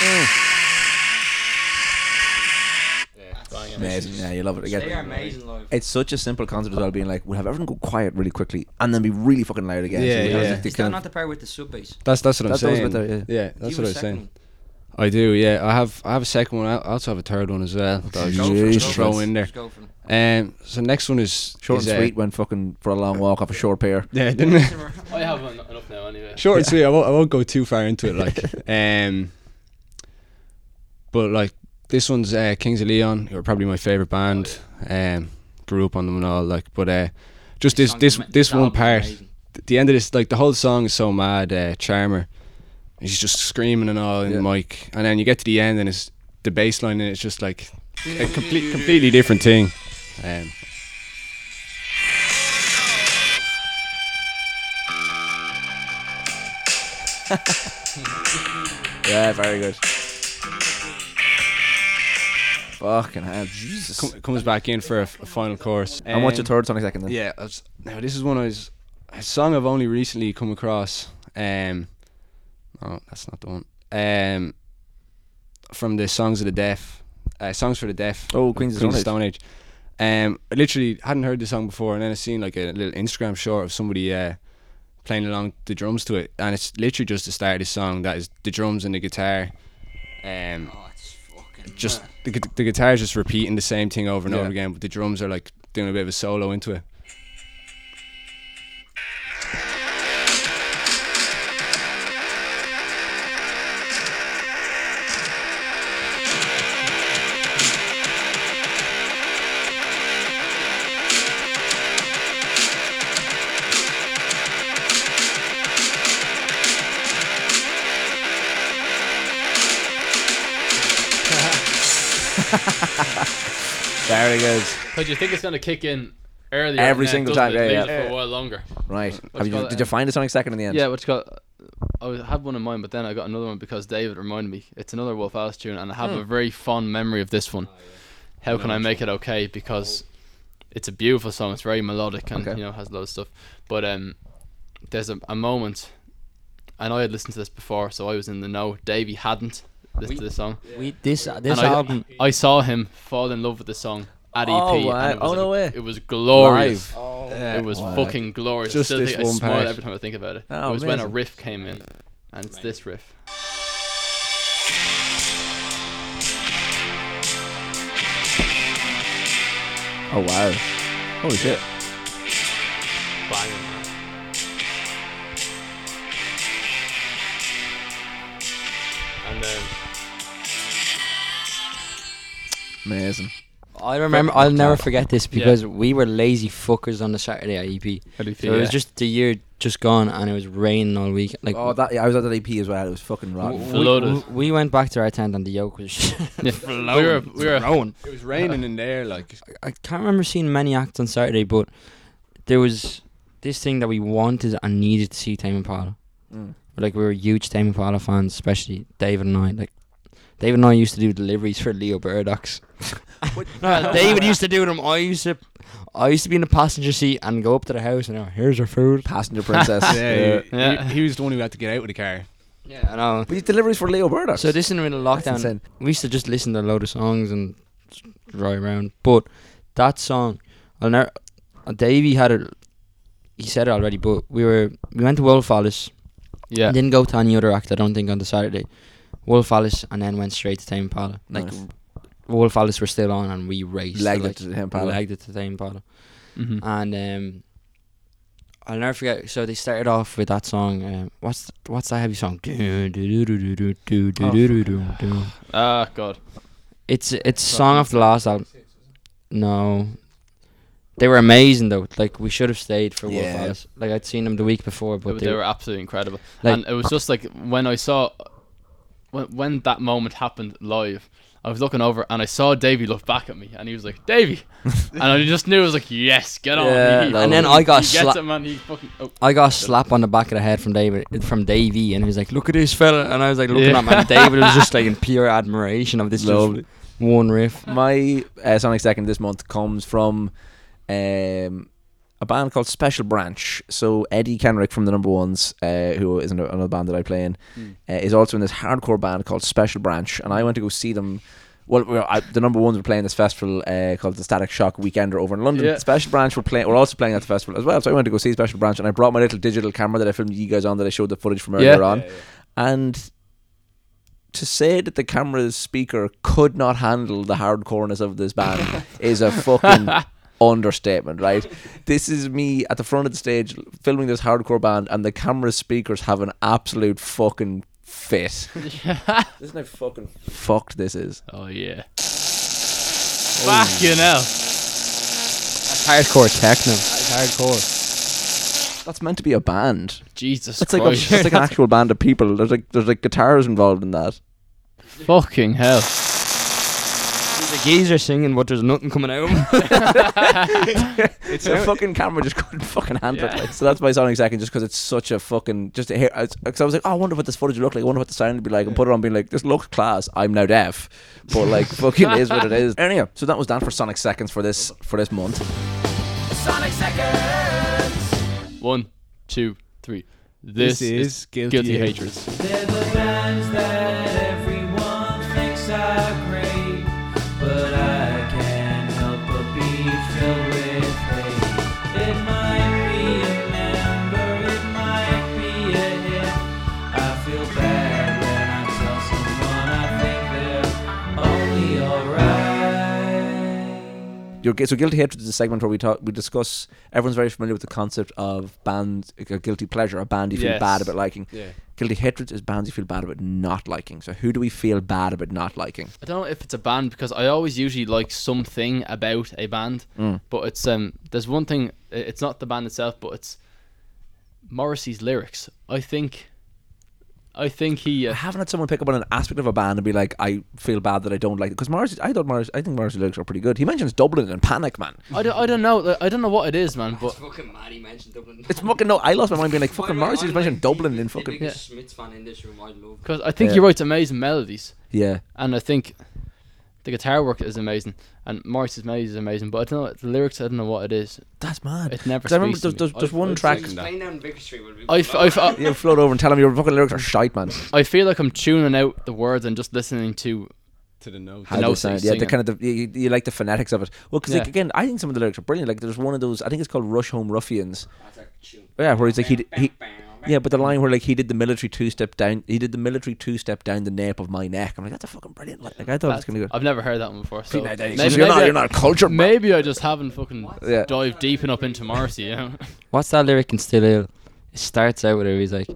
it here. Amazing. Yeah, you love it. Again, They are amazing live. it's such a simple concept as well, being like, we'll have everyone go quiet really quickly and then be really fucking loud again. Yeah, So you know, yeah. it's the Is kind that of- not the part with the sub bass? That's that's what I'm That's always saying. better, yeah. yeah, that's what I was saying. I do, yeah. I have I have a second one. I also have a third one as well. That I'll just, Jesus. throw in there. Just go for it. Um, so next one is Short is, and uh, sweet went fucking for a long walk off a short pair. Yeah, didn't it? I have en- enough now anyway. Short and sweet. I won't, I won't go too far into it, like. um, but like this one's uh, Kings of Leon, who are probably my favorite band. Um, grew up on them and all, like, but uh, just this this this one part, th- the end of this, like the whole song is so mad. Uh, Charmer, he's just screaming and all in the mic, and then you get to the end and it's the bass line and it's just like a complete completely different thing. Um, Yeah, very good. Fucking hell, Jesus. com- comes back in for a, f- a final chorus. and what's your Um, third Sonic second then? Yeah, I was, now this is one I was a song I've only recently come across. Um, oh, that's not the one. Um, from the Songs of the Deaf, uh, Songs for the Deaf. Oh, Queens of Queens of Stone Age. Stone Um, I literally hadn't heard the song before, and then I seen like a little Instagram short of somebody uh, playing along the drums to it, and it's literally just the start of the song. That is the drums and the guitar. Um, oh, it's fucking just the, the guitar is just repeating the same thing over and Yeah. over again, but the drums are like doing a bit of a solo into it. Very good. But do you think it's gonna kick in earlier? Every and single time, it yeah, yeah. For a while longer. Right. Have you, called, did you find the Sonic second in the end? Yeah, what's got? I was- had one in mind, but then I got another one because David reminded me. It's another Wolf Alice tune, and I have Hmm. a very fond memory of this one. How can I make it okay? Because it's a beautiful song. It's very melodic and Okay. you know has a lot of stuff. But um, there's a, a moment, and I had listened to this before, so I was in the know. Davey hadn't listened to the song. We this uh, this and I- album. I saw him fall in love with the song at EP. Oh, and wow. it was Oh, no like- way. It was glorious. Uh, It was Wow. fucking glorious. Just Still this think, I one smile part. every time I think about it. Oh, it was when a riff came in, and it's this riff. Oh, wow. Holy shit. Banging. Amazing. I remember. I'll never forget this because we were lazy fuckers on the Saturday at EP. So it was just the year just gone, and it was raining all week. Like oh, that yeah, I was at that EP as well. It was fucking rotten. w- Flooded. we, we went back to our tent, and the yoke was we were we were flowing. it was raining in there, like I can't remember seeing many acts on Saturday, but there was this thing that we wanted and needed to see Tame Impala. Mm. Like we were huge Tame Impala fans, especially David and I. Like David and I used to do deliveries for Leo Burdock's. no, David used to do them. I used to, I used to be in the passenger seat and go up to the house and oh, here's your food. Passenger Princess. yeah, he- Yeah. He, he was the one who had to get out of the car. Yeah, I know. These deliveries for Leo Burdock. So this in the middle of lockdown, we used to just listen to a load of songs and drive around. But that song, I'll never. uh, Davey had it. He said it already, but we were we went to Wolf Alice. yeah. Didn't go to any other act. I don't think on the Saturday. Wolf Alice, and then went straight to Tame Impala. Like Nice. Wolf Alice were still on, and we raced. Legged like, it to Tame Impala. Legged it to Tame Impala. Mhm. And um, I'll never forget. So they started off with that song. Um, what's what's that heavy song? Oh. Ah, God. It's it's song off the last album. No, they were amazing though. Like we should have stayed for Wolf Yeah. Alice. Like I'd seen them the week before, They, but they were absolutely incredible. Like- and it was just like when I saw when when that moment happened live. I was looking over and I saw Davey look back at me and he was like, Davey and I just knew it was like, Yes, get on. Yeah, He- and then I got he gets sla- it man, he fucking oh. I got a slap on the back of the head from David from Davey, and he was like, "Look at this fella," and I was like looking Yeah. at him, and David was just like in pure admiration of this just Lovely. one riff. My uh, Sonic second this month comes from um, a band called Special Branch. So Eddie Kenrick from the Number Ones, uh, who is another band that I play in, uh, is also in this hardcore band called Special Branch, and I went to go see them. Well, we I, the number ones were playing this festival uh, called the Static Shock Weekender over in London. Yeah. Special Branch were playing. We're also playing at the festival as well. So I went to go see Special Branch, and I brought my little digital camera that I filmed you guys on that I showed the footage from Yeah. earlier on. And to say that the camera's speaker could not handle the hardcoreness of this band is a fucking understatement, right? This is me at the front of the stage filming this hardcore band, and the camera speakers have an absolute fucking fit. Listen how fucking fucked this is. oh yeah. Fucking hell. That's hardcore techno. That's hardcore. That's meant to be a band. Jesus That's like a, Christ. that's like an actual band of people. There's like there's like guitars involved in that. Fucking hell. There's a geezer singing, but there's nothing coming out of him. It's a fucking camera just couldn't fucking handle it. Like. So that's my Sonic second, just because it's such a fucking just to hear. Because I was like, oh, I wonder what this footage would look like. I wonder what the sound would be like. And put it on, being like, this looks class. I'm now deaf, but like fucking is what it is. Anyway, so that was that for Sonic Seconds for this for this month. Sonic Seconds. One, two, three. This, is Guilty, Guilty Hatreds. So guilty hatred is a segment where we talk, we discuss. Everyone's very familiar with the concept of band, like a guilty pleasure, a band you feel Yes. bad about liking. Yeah. Guilty hatred is bands you feel bad about not liking. So who do we feel bad about not liking? I don't know if it's a band because I always usually like something about a band, Mm. but it's um there's one thing it's not the band itself, but it's Morrissey's lyrics. I think I think he I uh, haven't had someone pick up on an aspect of a band and be like, I feel bad that I don't like it. Because Morris, I thought Morris, I think Morrissey lyrics are pretty good. He mentions Dublin and Panic, man. I don't, I don't know I don't know what it is, man, but fucking mad he mentioned Dublin. It's fucking no. I lost my mind being like, fucking Morrissey's mentioned Dublin in fucking. Yeah. Smiths fan in this room, I love because I think Yeah. he writes amazing melodies, Yeah. and I think the guitar work is amazing, and Morrissey's melodies is amazing, but I don't know the lyrics. I don't know what it is. That's mad. It never. 'Cause I remember there's, to there's, there's one I'd track. second that. Playing down Vicar will be I, f- I, f- I- You float over and tell him your fucking lyrics are shite, man. I feel like I'm tuning out the words and just listening to To the notes. How The notes sound. Yeah, the kind of the, you, you like the phonetics of it. Well, because like, again, I think some of the lyrics are brilliant. Like there's one of those. I think it's called Rusholme Ruffians. That's a tune. Yeah, where he's like he d- he. Yeah, but the line where like he did the military two step down, he did the military two step down the nape of my neck. I'm like, that's a fucking brilliant. Like, like I thought it was gonna be good. I've never heard that one before. So See, now, there maybe, you're not I- you're not cultured. man. Maybe I just haven't fucking Yeah. dived deep enough into Morrissey, you know. What's that lyric in Still Ill? It starts out with it. He's like,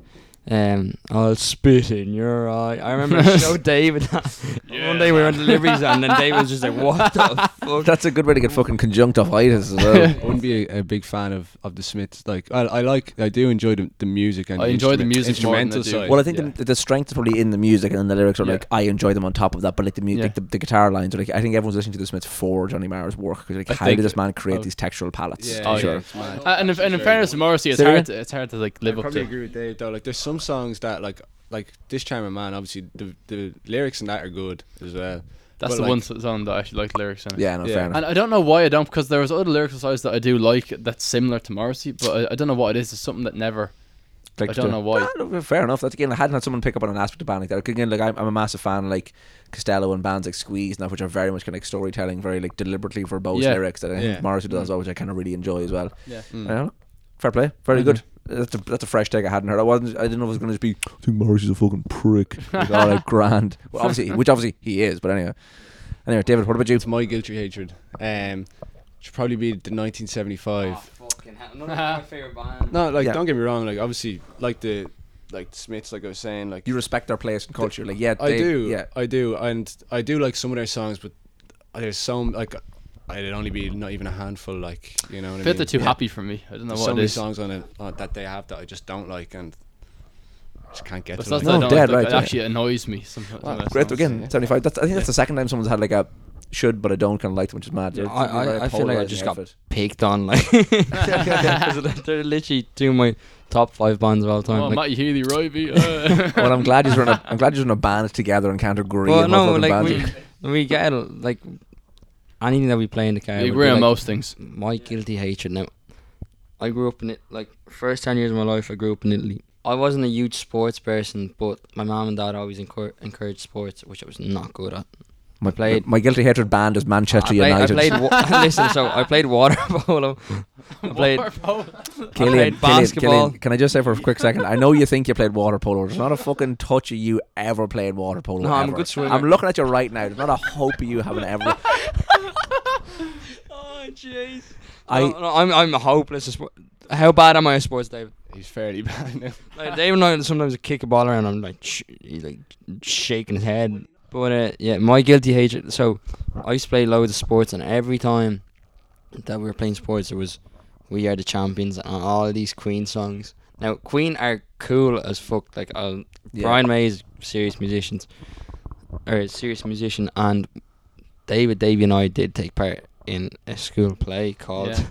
um, "I'll spit in your eye." I remember I showed David that one day we were on deliveries, and then David was just like, "What the fuck?" That's a good way to get fucking conjunctivitis as well. I wouldn't be a, a big fan of, of the Smiths. Like I, I like I do enjoy the, the music and I the enjoy the instrument- music more than I instrumental do- side. Well, I think Yeah. the, the strength is probably in the music, and then the lyrics are Yeah. like I enjoy them on top of that. But like the music, Yeah. like the, the guitar lines are like I think everyone's listening to the Smiths for Johnny Marr's work. 'cause, like I how think- did this man create oh. these textural palettes? yeah, Oh, yeah, sure. it's mad. Uh, and, if, and in fairness to Morrissey, it's Say hard. To, it's hard to like live I up probably to. agree with Dave though. Like there's some songs that like like this Charmer Man. Obviously the the lyrics and that are good as well. That's but, the like- one s- song that I actually like the lyrics in. it. Yeah, no, Yeah. fair enough. And I don't know why I don't, because there was other lyrical sides that I do like that's similar to Morrissey, but I, I don't know what it is. It's something that never. Like I don't the- know why. Ah, no, fair enough. That's again. I hadn't had someone pick up on an aspect of band like that. Again, like I'm, I'm a massive fan, like Costello and bands like Squeeze, and that, which are very much kind of like storytelling, very like deliberately verbose Yeah. lyrics that I think Yeah. Morrissey does, as well, which I kind of really enjoy as well. Yeah. Mm. I don't know. Fair play, very Mhm. good. That's a, that's a fresh take I hadn't heard. I wasn't. I didn't know if it was going to just be. I think Morris is a fucking prick. Like, all right, grand. Well, obviously, which obviously he is. But anyway, anyway, David, what about you? It's my guilty hatred. Um, should probably be the 1975. Oh, fucking hell. None my favorite band. No, like Yeah. don't get me wrong. Like obviously, like the like the Smiths. Like I was saying, like You respect their place and culture, like yeah, I they- do. Yeah, I do, and I do like some of their songs, but there's some like I'd only be not even a handful. Like you know what I I mean. they're too Yeah. happy for me. I don't know There's what so it many is. songs on it uh, that they have that I just don't like, and I just can't get But to. it's them. not No, that dead like, right, it yeah. actually annoys me sometimes. Well, some of the great. songs. Again, seventy five. That's I think that's the second time someone's had like a should but I don't kind of like them, which is mad. Yeah. I, I, I feel like I just got outfit. picked on, like they're literally two of my top five bands of all time. Oh, like, Matty Healy, Roy Uh, Well, I'm glad you're in a. I'm glad you're in a band together and can't agree. well, on no, what fucking like bands we, we get like anything that we play in the car. we would agree on like, most things. My guilty hatred. Now, I grew up in it. Like first ten years of my life, I grew up in Italy. I wasn't a huge sports person, but my mom and dad always encour- encouraged sports, which I was not good at. My, played- my guilty hatred band is Manchester I played, United. I played wa- listen, so I played water polo. I played. Killian, played Killian, basketball. Killian, can I just say for a quick second? I know you think you played water polo. There's not a fucking touch of you ever playing water polo. No, I'm a good swimmer. I'm looking at you right now. There's not a hope of you having ever. Jeez. I- I, no, I'm I'm hopeless. at sport. How bad am I at sports, David? he's fairly bad now. Like Dave and I sometimes kick a ball around. And I'm like, sh- he's like shaking his head. But uh, yeah, my guilty hatred. So I used to play loads of sports, and every time that we were playing sports, it was "We Are the Champions" and all of these Queen songs. Now Queen are cool as fuck. Like uh, Yeah. Brian May is serious musicians, or a serious musician, and David, Davey, and I did take part in a school play called. Yeah.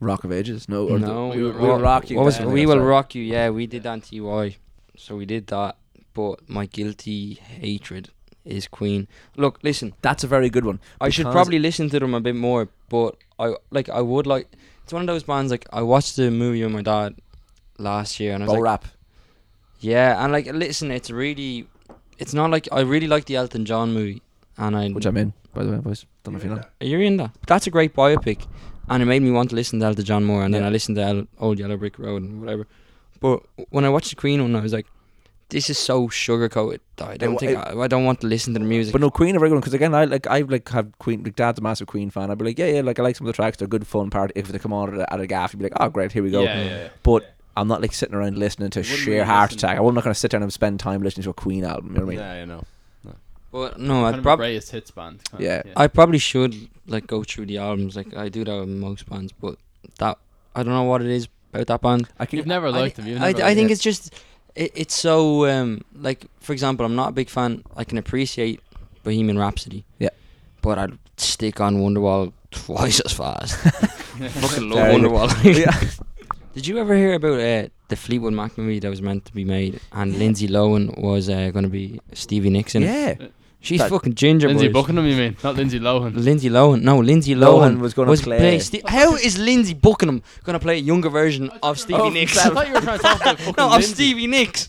Rock of Ages. No, or No, the, We Will we will Rock- you. Was We will rock you? Yeah, we did that on TY, so we did that. But my guilty hatred is Queen. Look, listen, That's a very good one. I should probably listen to them a bit more, but I like I would like. It's one of those bands like I watched the movie with my dad last year, and I was Bo like, rap. yeah, and like listen, it's really, it's not like I really like the Elton John movie, and I Which I'm in, by the way, boys. Don't know if you know. You're in that. That's a great biopic, and it made me want to listen to Elton John more. And then I listened to El- Old Yellow Brick Road and whatever. But when I watched the Queen one, I was like, "This is so sugar coated. I don't It- think it- I, I don't want to listen to the music." But no, Queen are very good because again, I like I like have Queen. Like Dad's a massive Queen fan. I'd be like, yeah, yeah, like I like some of the tracks. They're good fun part. If they come on at a, at a gaff, you'd be like, oh, great, here we go. Yeah, yeah, yeah. But I'm not like sitting around listening to sheer heart attack. I'm not going to sit down and spend time listening to a Queen album. You know what I mean? Yeah, you know. But no, I of probably greatest hits band. kind of, Yeah. I probably should like go through the albums. Like I do that with most bands, but that I don't know what it is about that band. I can. You've never I liked thi- them. You've I, never I think yeah. it's just it, it's so um like for example, I'm not a big fan. I can appreciate Bohemian Rhapsody. Yeah. But I'd stick on Wonderwall twice as fast. Fucking love Very. Wonderwall. yeah. Did you ever hear about uh, the Fleetwood Mac movie that was meant to be made and Lindsay Lohan was uh, going to be Stevie Nicks in it? Yeah. She's That- fucking ginger. Lindsay boys. Buckingham, you mean? Not Lindsay Lohan. Lindsay Lohan. No, Lindsay Lohan Lohan, was gonna play- Ste- How is Lindsey Buckingham going to play a younger version of Stevie Oh, Nicks? I thought you were trying to talk about fucking no, of Lindsay. Stevie Nicks.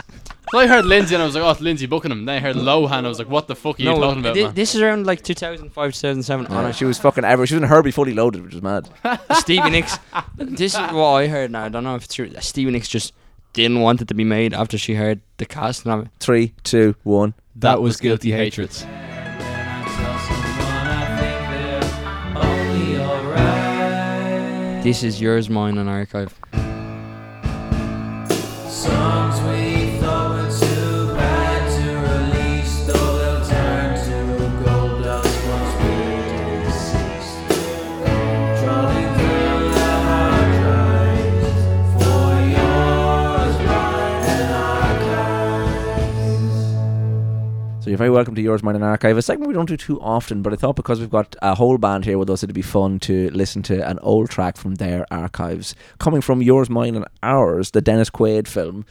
So I heard Lindsay and I was like, oh, it's Lindsey Buckingham. Then I heard Lohan. I was like, what the fuck are you no, talking about, thi- man? this is around like 2005, 2007. Yeah, no, she was fucking ever. She was in Herbie Fully Loaded, which was mad. Stevie Nicks. This is what I heard now. I don't know if it's true. Stevie Nicks just didn't want it to be made after she heard the casting of it. Three, two, one. That was Guilty Hatreds. This is yours, mine, and archive. You're very welcome to Yours, Mine, and Archive. A segment we don't do too often, but I thought because we've got a whole band here with us, it'd be fun to listen to an old track from their archives. Coming from Yours, Mine, and Ours, the Dennis Quaid film.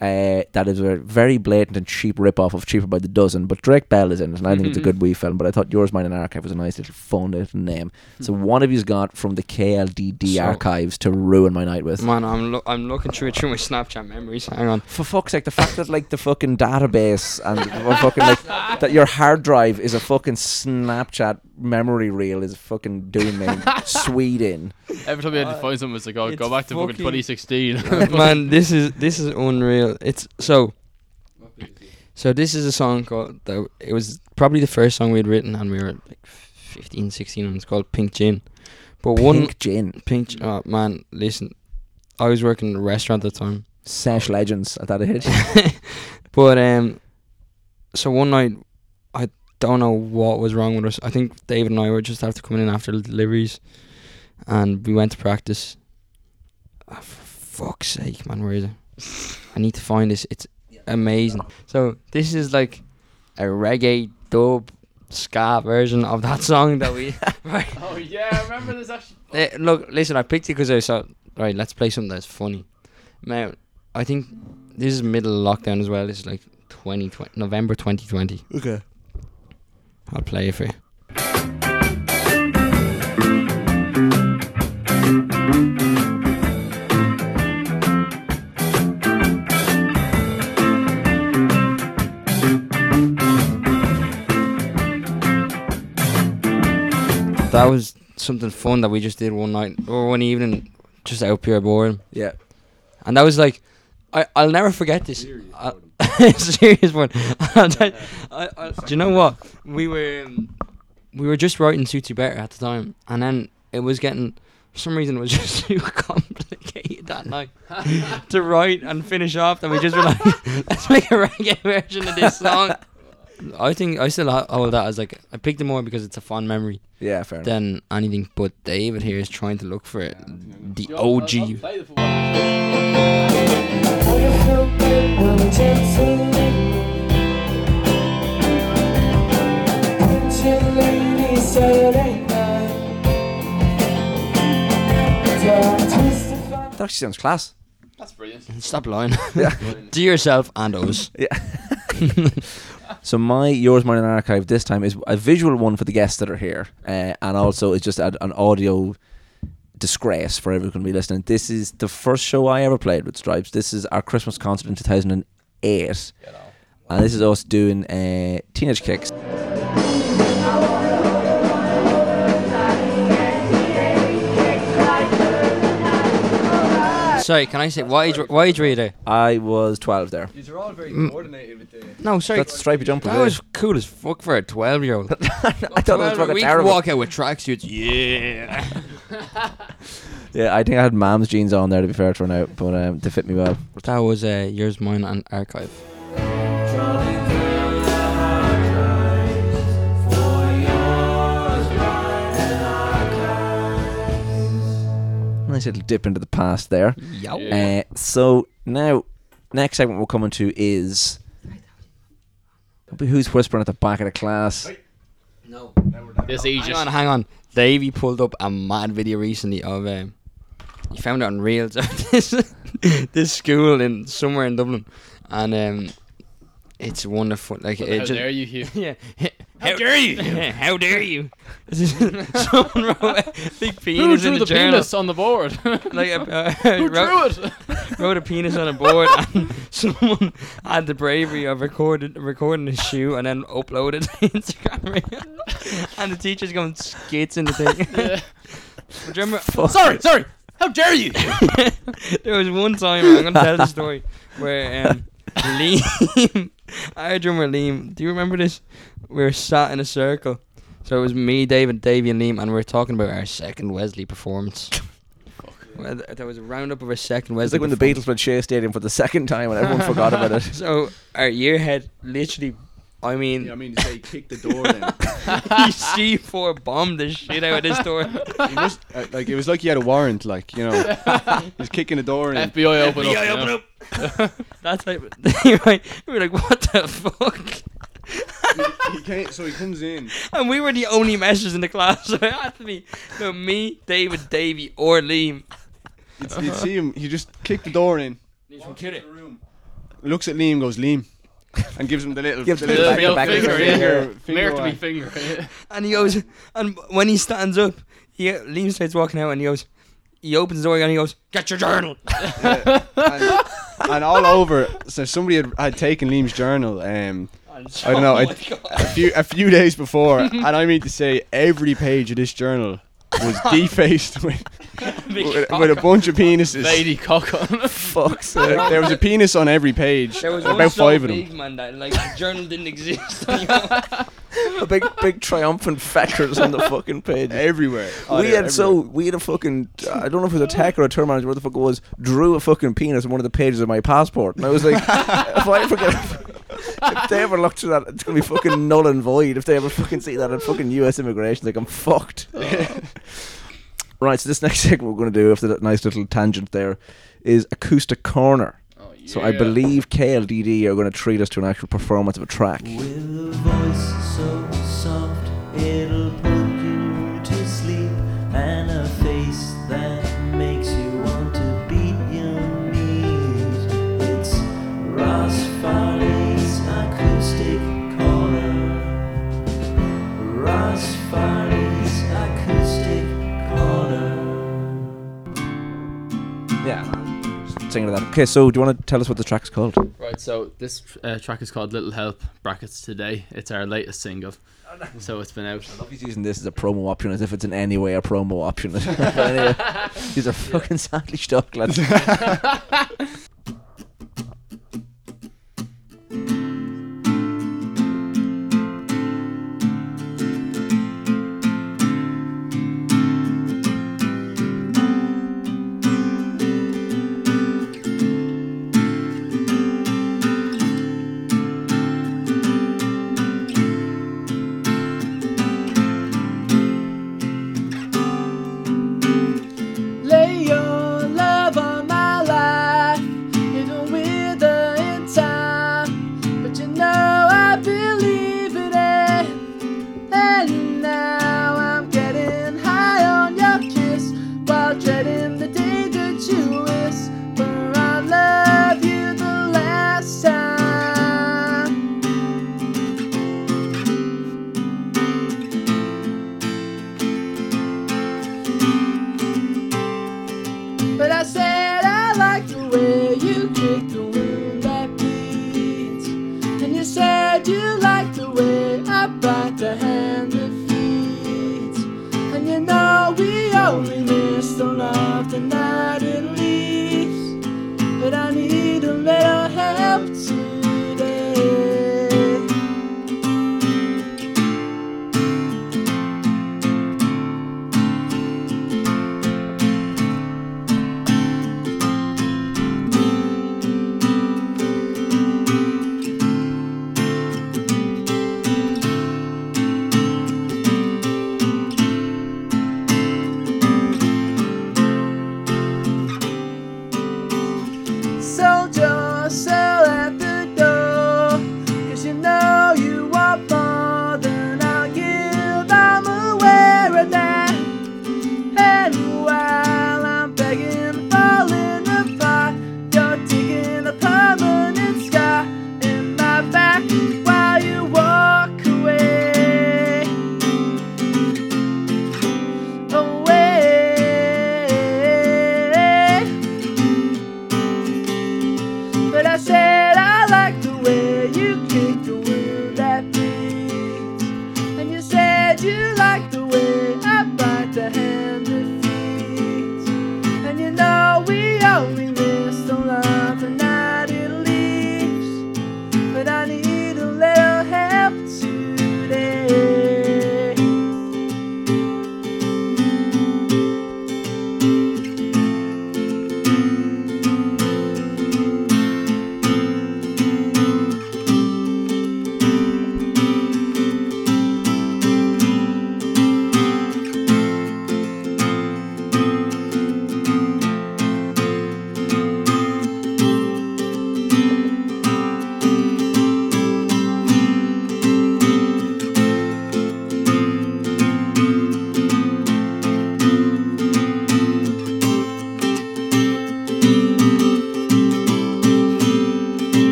Uh, that is a very blatant and cheap rip-off of Cheaper by the Dozen, but Drake Bell is in it, and I think it's a good wee film. But I thought Yours, Mine, and Archive was a nice little fun little name. So one of you's got from the KLDD So- archives to ruin my night with. Man, I'm lo- I'm looking through it through my Snapchat memories. Hang on. For fuck's sake, the fact that like the fucking database and fucking like that your hard drive is a fucking Snapchat memory reel is fucking doing me sweet in. Every time we had to find something, it's like, oh, It's go back to fucking fucking- 2016. Man, this is this is unreal. It's so. So this is a song called. The, it was probably the first song we'd written, and we were like 15, 16, and it's called Pink Gin. But one Pink gin, Pink. Gin- Oh man, listen. I was working in a restaurant at the time. Sash Legends at that age. but um, so one night, I don't know what was wrong with us. I think David and I were just after coming in after the deliveries, and we went to practice. Ah, for fuck's sake, man, where is it? I need to find this. It's amazing. So this is like a reggae dub ska version of that song that we. right. oh, yeah, I remember this actually. Eh, look, listen, I picked it because I saw. Right, let's play something that's funny. Now, I think this is middle of lockdown as well. This is like 2020, November 2020. Okay. I'll play it for you. That was something fun that we just did one night or one evening, just out pure boredom. Yeah. And that was like, I I'll never forget this. I- serious one. I'll tell I, I, do you know what we were? Um, we were just writing "Suits You Better" at the time, and then it was getting for some reason it was just too complicated that night to write and finish off. And we just were like, let's make a reggae version of this song. I think I still ha- hold that as like I picked it more because it's a fond memory Yeah, fair enough. than anything. But David here is trying to look for it, the I'll- I'll- I'll OG. Play the football. That actually sounds class. That's brilliant. Stop lying. Yeah. to yourself and us. So my yours, mine, and archive this time is a visual one for the guests that are here, uh, and also it's just a, an audio disgrace for everyone to be listening. This is the first show I ever played with Stripes. This is our Christmas concert in two thousand and eight, and this is us doing uh, Teenage Kicks. Sorry, can I say what age? What age were you there? I was twelve there. These are all very Mm. coordinated with the. No, sorry. That's stripy jumpers. that was cool as fuck for a twelve-year-old. I thought it was fucking we could terrible. walk out with tracksuits. Yeah. Yeah, I think I had mom's jeans on there to be fair to run out, but um, they fit me well. that was uh, yours, mine, and archive. Nice little dip into the past there. Yeah. Uh, so now, next segment we're coming to is who's whispering at the back of the class. No. This Hang on, hang on. Davey pulled up a mad video recently of um, he found it on Reels of this this school in somewhere in Dublin, and um, it's wonderful. Like How it just, dare you, Hugh? yeah. How, dare you? How dare you? Someone wrote a big Who penis in the, the journal. penis on the board? Like uh, Who wrote, drew it? wrote a penis on a board, and someone had the bravery of recorded recording his shoe and then uploaded to Instagram. and the teacher's going skits in the thing. Yeah. Do? Sorry, sorry. How dare you? there was one time I'm gonna tell the story where um, Liam, our drummer Liam. Do you remember this? We were sat in a circle. So it was me, David, Davey, and Liam, and we were talking about our second Wesley performance. Well, th- there was a roundup of our second Wesley. It's like when the. Beatles went Shea Stadium for the second time and everyone forgot about it. So our year had literally, I mean, Yeah, I mean, to say kick the door down. he C four bombed the shit out of this door. he must, uh, like it was like he had a warrant, like you know, he's kicking the door in. FBI open up. FBI, you open know? up. That's like, right, we were like, what the fuck? he, he came, so he comes in. And we were the only messers in the class, so it had to be no, me, David, Davey, or Liam. You'd, you'd see him. He just kicked the door in. Walks into the room. Looks at Liam, goes Liam, and gives him the little, Gives the him The the little back- middle back of finger, his yeah. finger Mayor to be wag. finger. yeah. And he goes, and when he stands up, he Liam starts walking out, and he goes, he opens the door and he goes, "Get your journal." Yeah. and, and all over. So somebody had, had taken Liam's journal. Um, I don't know. Oh I- a few a few days before, and I mean to say every page of this journal was defaced with, Big with, with a bunch of penises. Lady cock on. Fuck's There, sake. there was a penis on every page. There was one about so five of big, them. man, that like the journal didn't exist a big, big triumphant feckers on the fucking page. Everywhere. Oh, we they're had so we had a fucking I don't know if it was a tech or a tour manager, what the fuck it was, drew a fucking penis on one of the pages of my passport, and I was like, if I ever get, if they ever look through that, it's gonna be fucking null and void. If they ever fucking see that at fucking U.S. immigration, like I'm fucked. Right, so this next segment we're gonna do after that nice little tangent there is acoustic corner. Oh, So I believe KLDD are going to treat us to an actual performance of a track. With a voice so soft it'll put you to sleep, and a face Yeah. Singing to that. Okay, so do you want to tell us what the track's called? Right, so this uh, track is called Little Help, brackets today. It's our latest single. So it's been out. I love he's using this as a promo option as if it's in any way a promo option. Anyway, these are fucking sadly stuck, lads.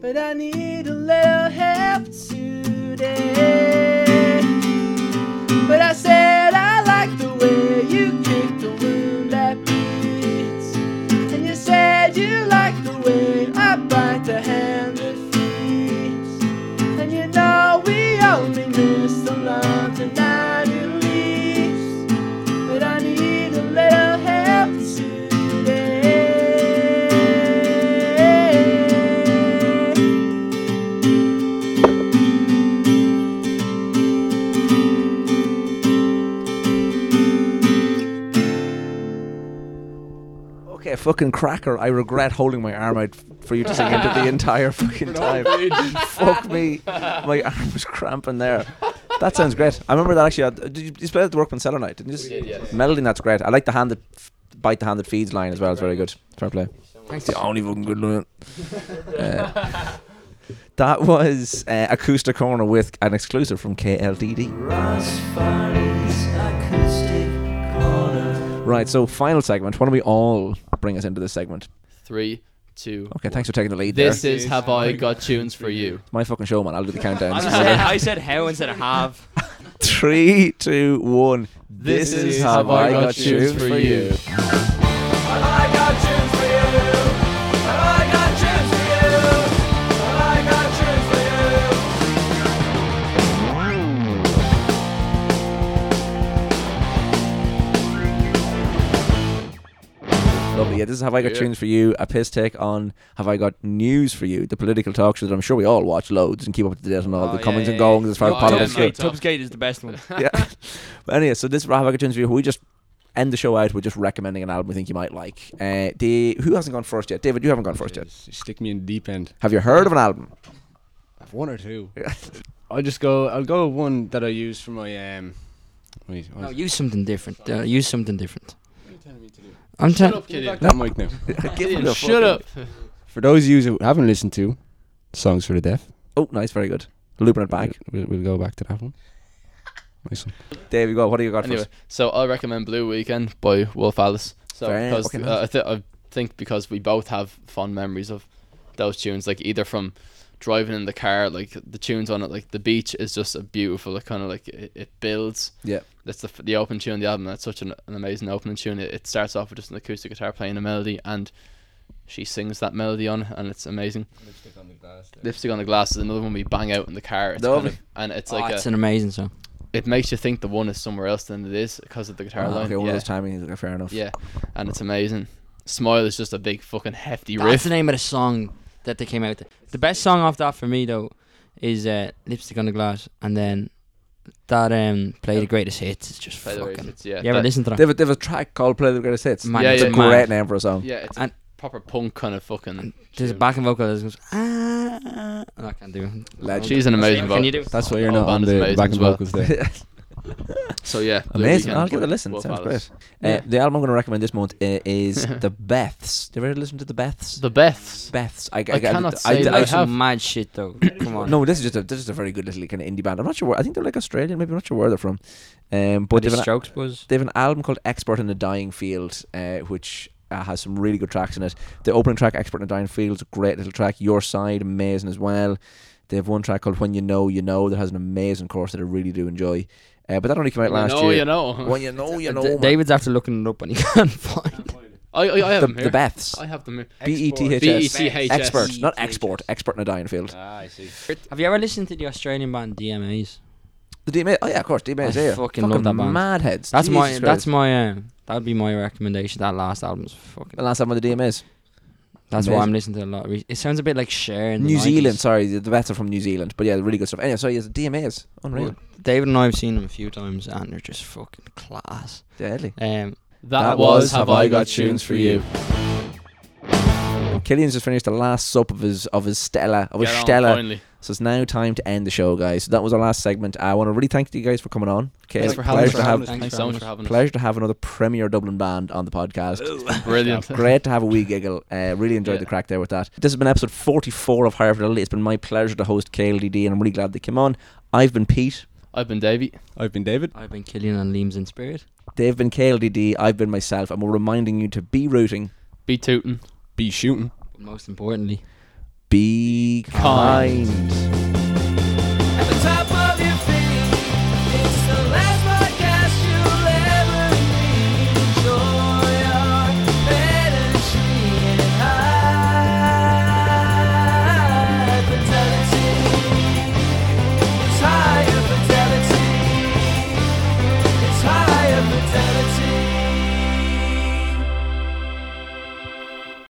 But I need a little help today. But I said fucking cracker. I regret holding my arm out for you to sing into the entire fucking time. Fuck me. My arm was cramping there. That sounds great. I remember that actually. uh, Did you, you play at the Workman Cellar night? Didn't you? We did, yes. Melody, that's great. I like the hand that f- bite the hand that feeds line as well. It's very good. Fair play. Thanks. The only fucking good line. Uh, that was uh, Acoustic Corner with an exclusive from KLDD. Acoustic corner. Right, so final segment. Why don't we all bring us into this segment? Three, two. Okay, thanks for taking the lead This there. is Have I Got Tunes for You. My fucking show, man. I'll do the countdowns. I said, I said how instead of have. Three, two, one. This is Have I Got Tunes for You. Have Yeah, this is Have I Got Yeah. Tunes for You, a piss take on Have I Got News for You, the political talk show that I'm sure we all watch loads and keep up to date on all Oh, the comings yeah, and goings yeah. as far as politics yeah, go. mate. Tubbsgate is the best one. yeah. But anyway, so this is Have I Got Tunes for You. We just end the show out with just recommending an album we think you might like. Uh, the, who hasn't gone first yet? David, you haven't gone first yet. Jeez, Stick me in the deep end. Have you heard of an album? I've one or two. I'll just go. I'll go with one that I use for my um. Wait, No, use something different. Uh, use something different. what are you telling me to do? I'm Shut telling. up, Killian. that mic now. Give him Killian, the shut up. For those of you who haven't listened to Songs for the Deaf, Oh, nice, very good. Looping it back. we'll, we'll go back to that one. Nice one. There you go. What do you got Anyway, for us? so I recommend Blue Weekend by Wolf Alice. So Fair, because fucking uh, I, th- I think because we both have fond memories of those tunes, like either from driving in the car, like the tunes on it, like the beach is just a beautiful. It kind of like it, it builds. Yeah. That's the the open tune of the album. That's such an, an amazing opening tune. It, it starts off with just an acoustic guitar playing a melody, and she sings that melody on, it, and it's amazing. Lipstick on the glass. Lipstick on the glass is another one we bang out in the car. It's Lovely. kind of, and it's Oh, like it's a, an amazing song. it makes you think the one is somewhere else than it is because of the guitar Ah, line. okay, one yeah. of those timings. Okay, fair enough. Yeah, and it's amazing. Smile is just a big fucking hefty That's riff. the name of the song that they came out. with. The best song off that for me though is uh, "Lipstick on the Glass," and then that um, "Play the Greatest Hits." It's just Play the fucking. Hits, yeah. You ever that- listen to that? They have, a, they have a track called "Play the Greatest Hits." Man, Yeah, it's yeah, a mad. great name for a song. Yeah, it's And- a proper punk kind of fucking. There's a backing vocal that goes, ah, ah. I can't do it. Legend. She's an amazing Can vocal. you do? That's what you're not on the amazing backing as well. vocals there. So yeah, Amazing. I'll give it a listen. Wolf Sounds Alice. great. Uh, Yeah. the album I'm going to recommend this month uh, is the Beths. Do you ever listen to the Beths? The Beths. Beths. I, cannot say I, that I, I have. some mad shit though. Come on. no, this is just a this is a very good little kind of indie band. I'm not sure. Where, I think they're like Australian. Maybe I'm not sure where they're from. Um, but But they've the an, Strokes was. they have an album called "Expert in the Dying Field," uh, which uh, has some really good tracks in it. The opening track, "Expert in the Dying Field," is a great little track. "Your Side," amazing as well. They have one track called "When You Know You Know" that has an amazing chorus that I really do enjoy. Uh, but that only came out You last know, year. you know. When you know, you know. D- David's after looking it up and he can't find. I, I, I have the, the Beths. I have them here. B E T H B E S. T H S. Expert, not export. Expert in a dying field. Ah, I see. Have you ever listened to the Australian band DMAs? The DMA. Oh yeah, of course, DMA is I here. fucking love that band. Mad heads. That's my. Jesus That's my. Uh, that'd be my recommendation. That last album's fucking. the last time on the DMAs. That's why. I'm listening to a lot. Of Re- It sounds a bit like Cher in the New Zealand. 90s. Sorry, the the Beths from New Zealand. But yeah, really good stuff. Anyway, so yes, DMAs. Unreal. David and I have seen them a few times, and they're just fucking class. Deadly. Um, That, That was was Have I Got Tunes for You. Killian's just finished the last sup of his of his Stella of his Get on, Stella. finally. So it's now time to end the show, guys. So that was our last segment. I want to really thank you guys for coming on. Okay, Thanks for having pleasure us. to have Thanks Thanks so much for having us. pleasure to have another premier Dublin band on the podcast. Brilliant. Great to have a wee giggle. Uh, really enjoyed Yeah. the crack there with that. This has been episode 44 of Higher Fidelity. It's been my pleasure to host KLDD, and I'm really glad they came on. I've been Pete. I've been Davey. I've been David. I've been Killian and Liam's in spirit. They've been KLDD. I've been myself, and we're reminding you to be rooting, Be tootin'. Be shooting. But most importantly, be Kind.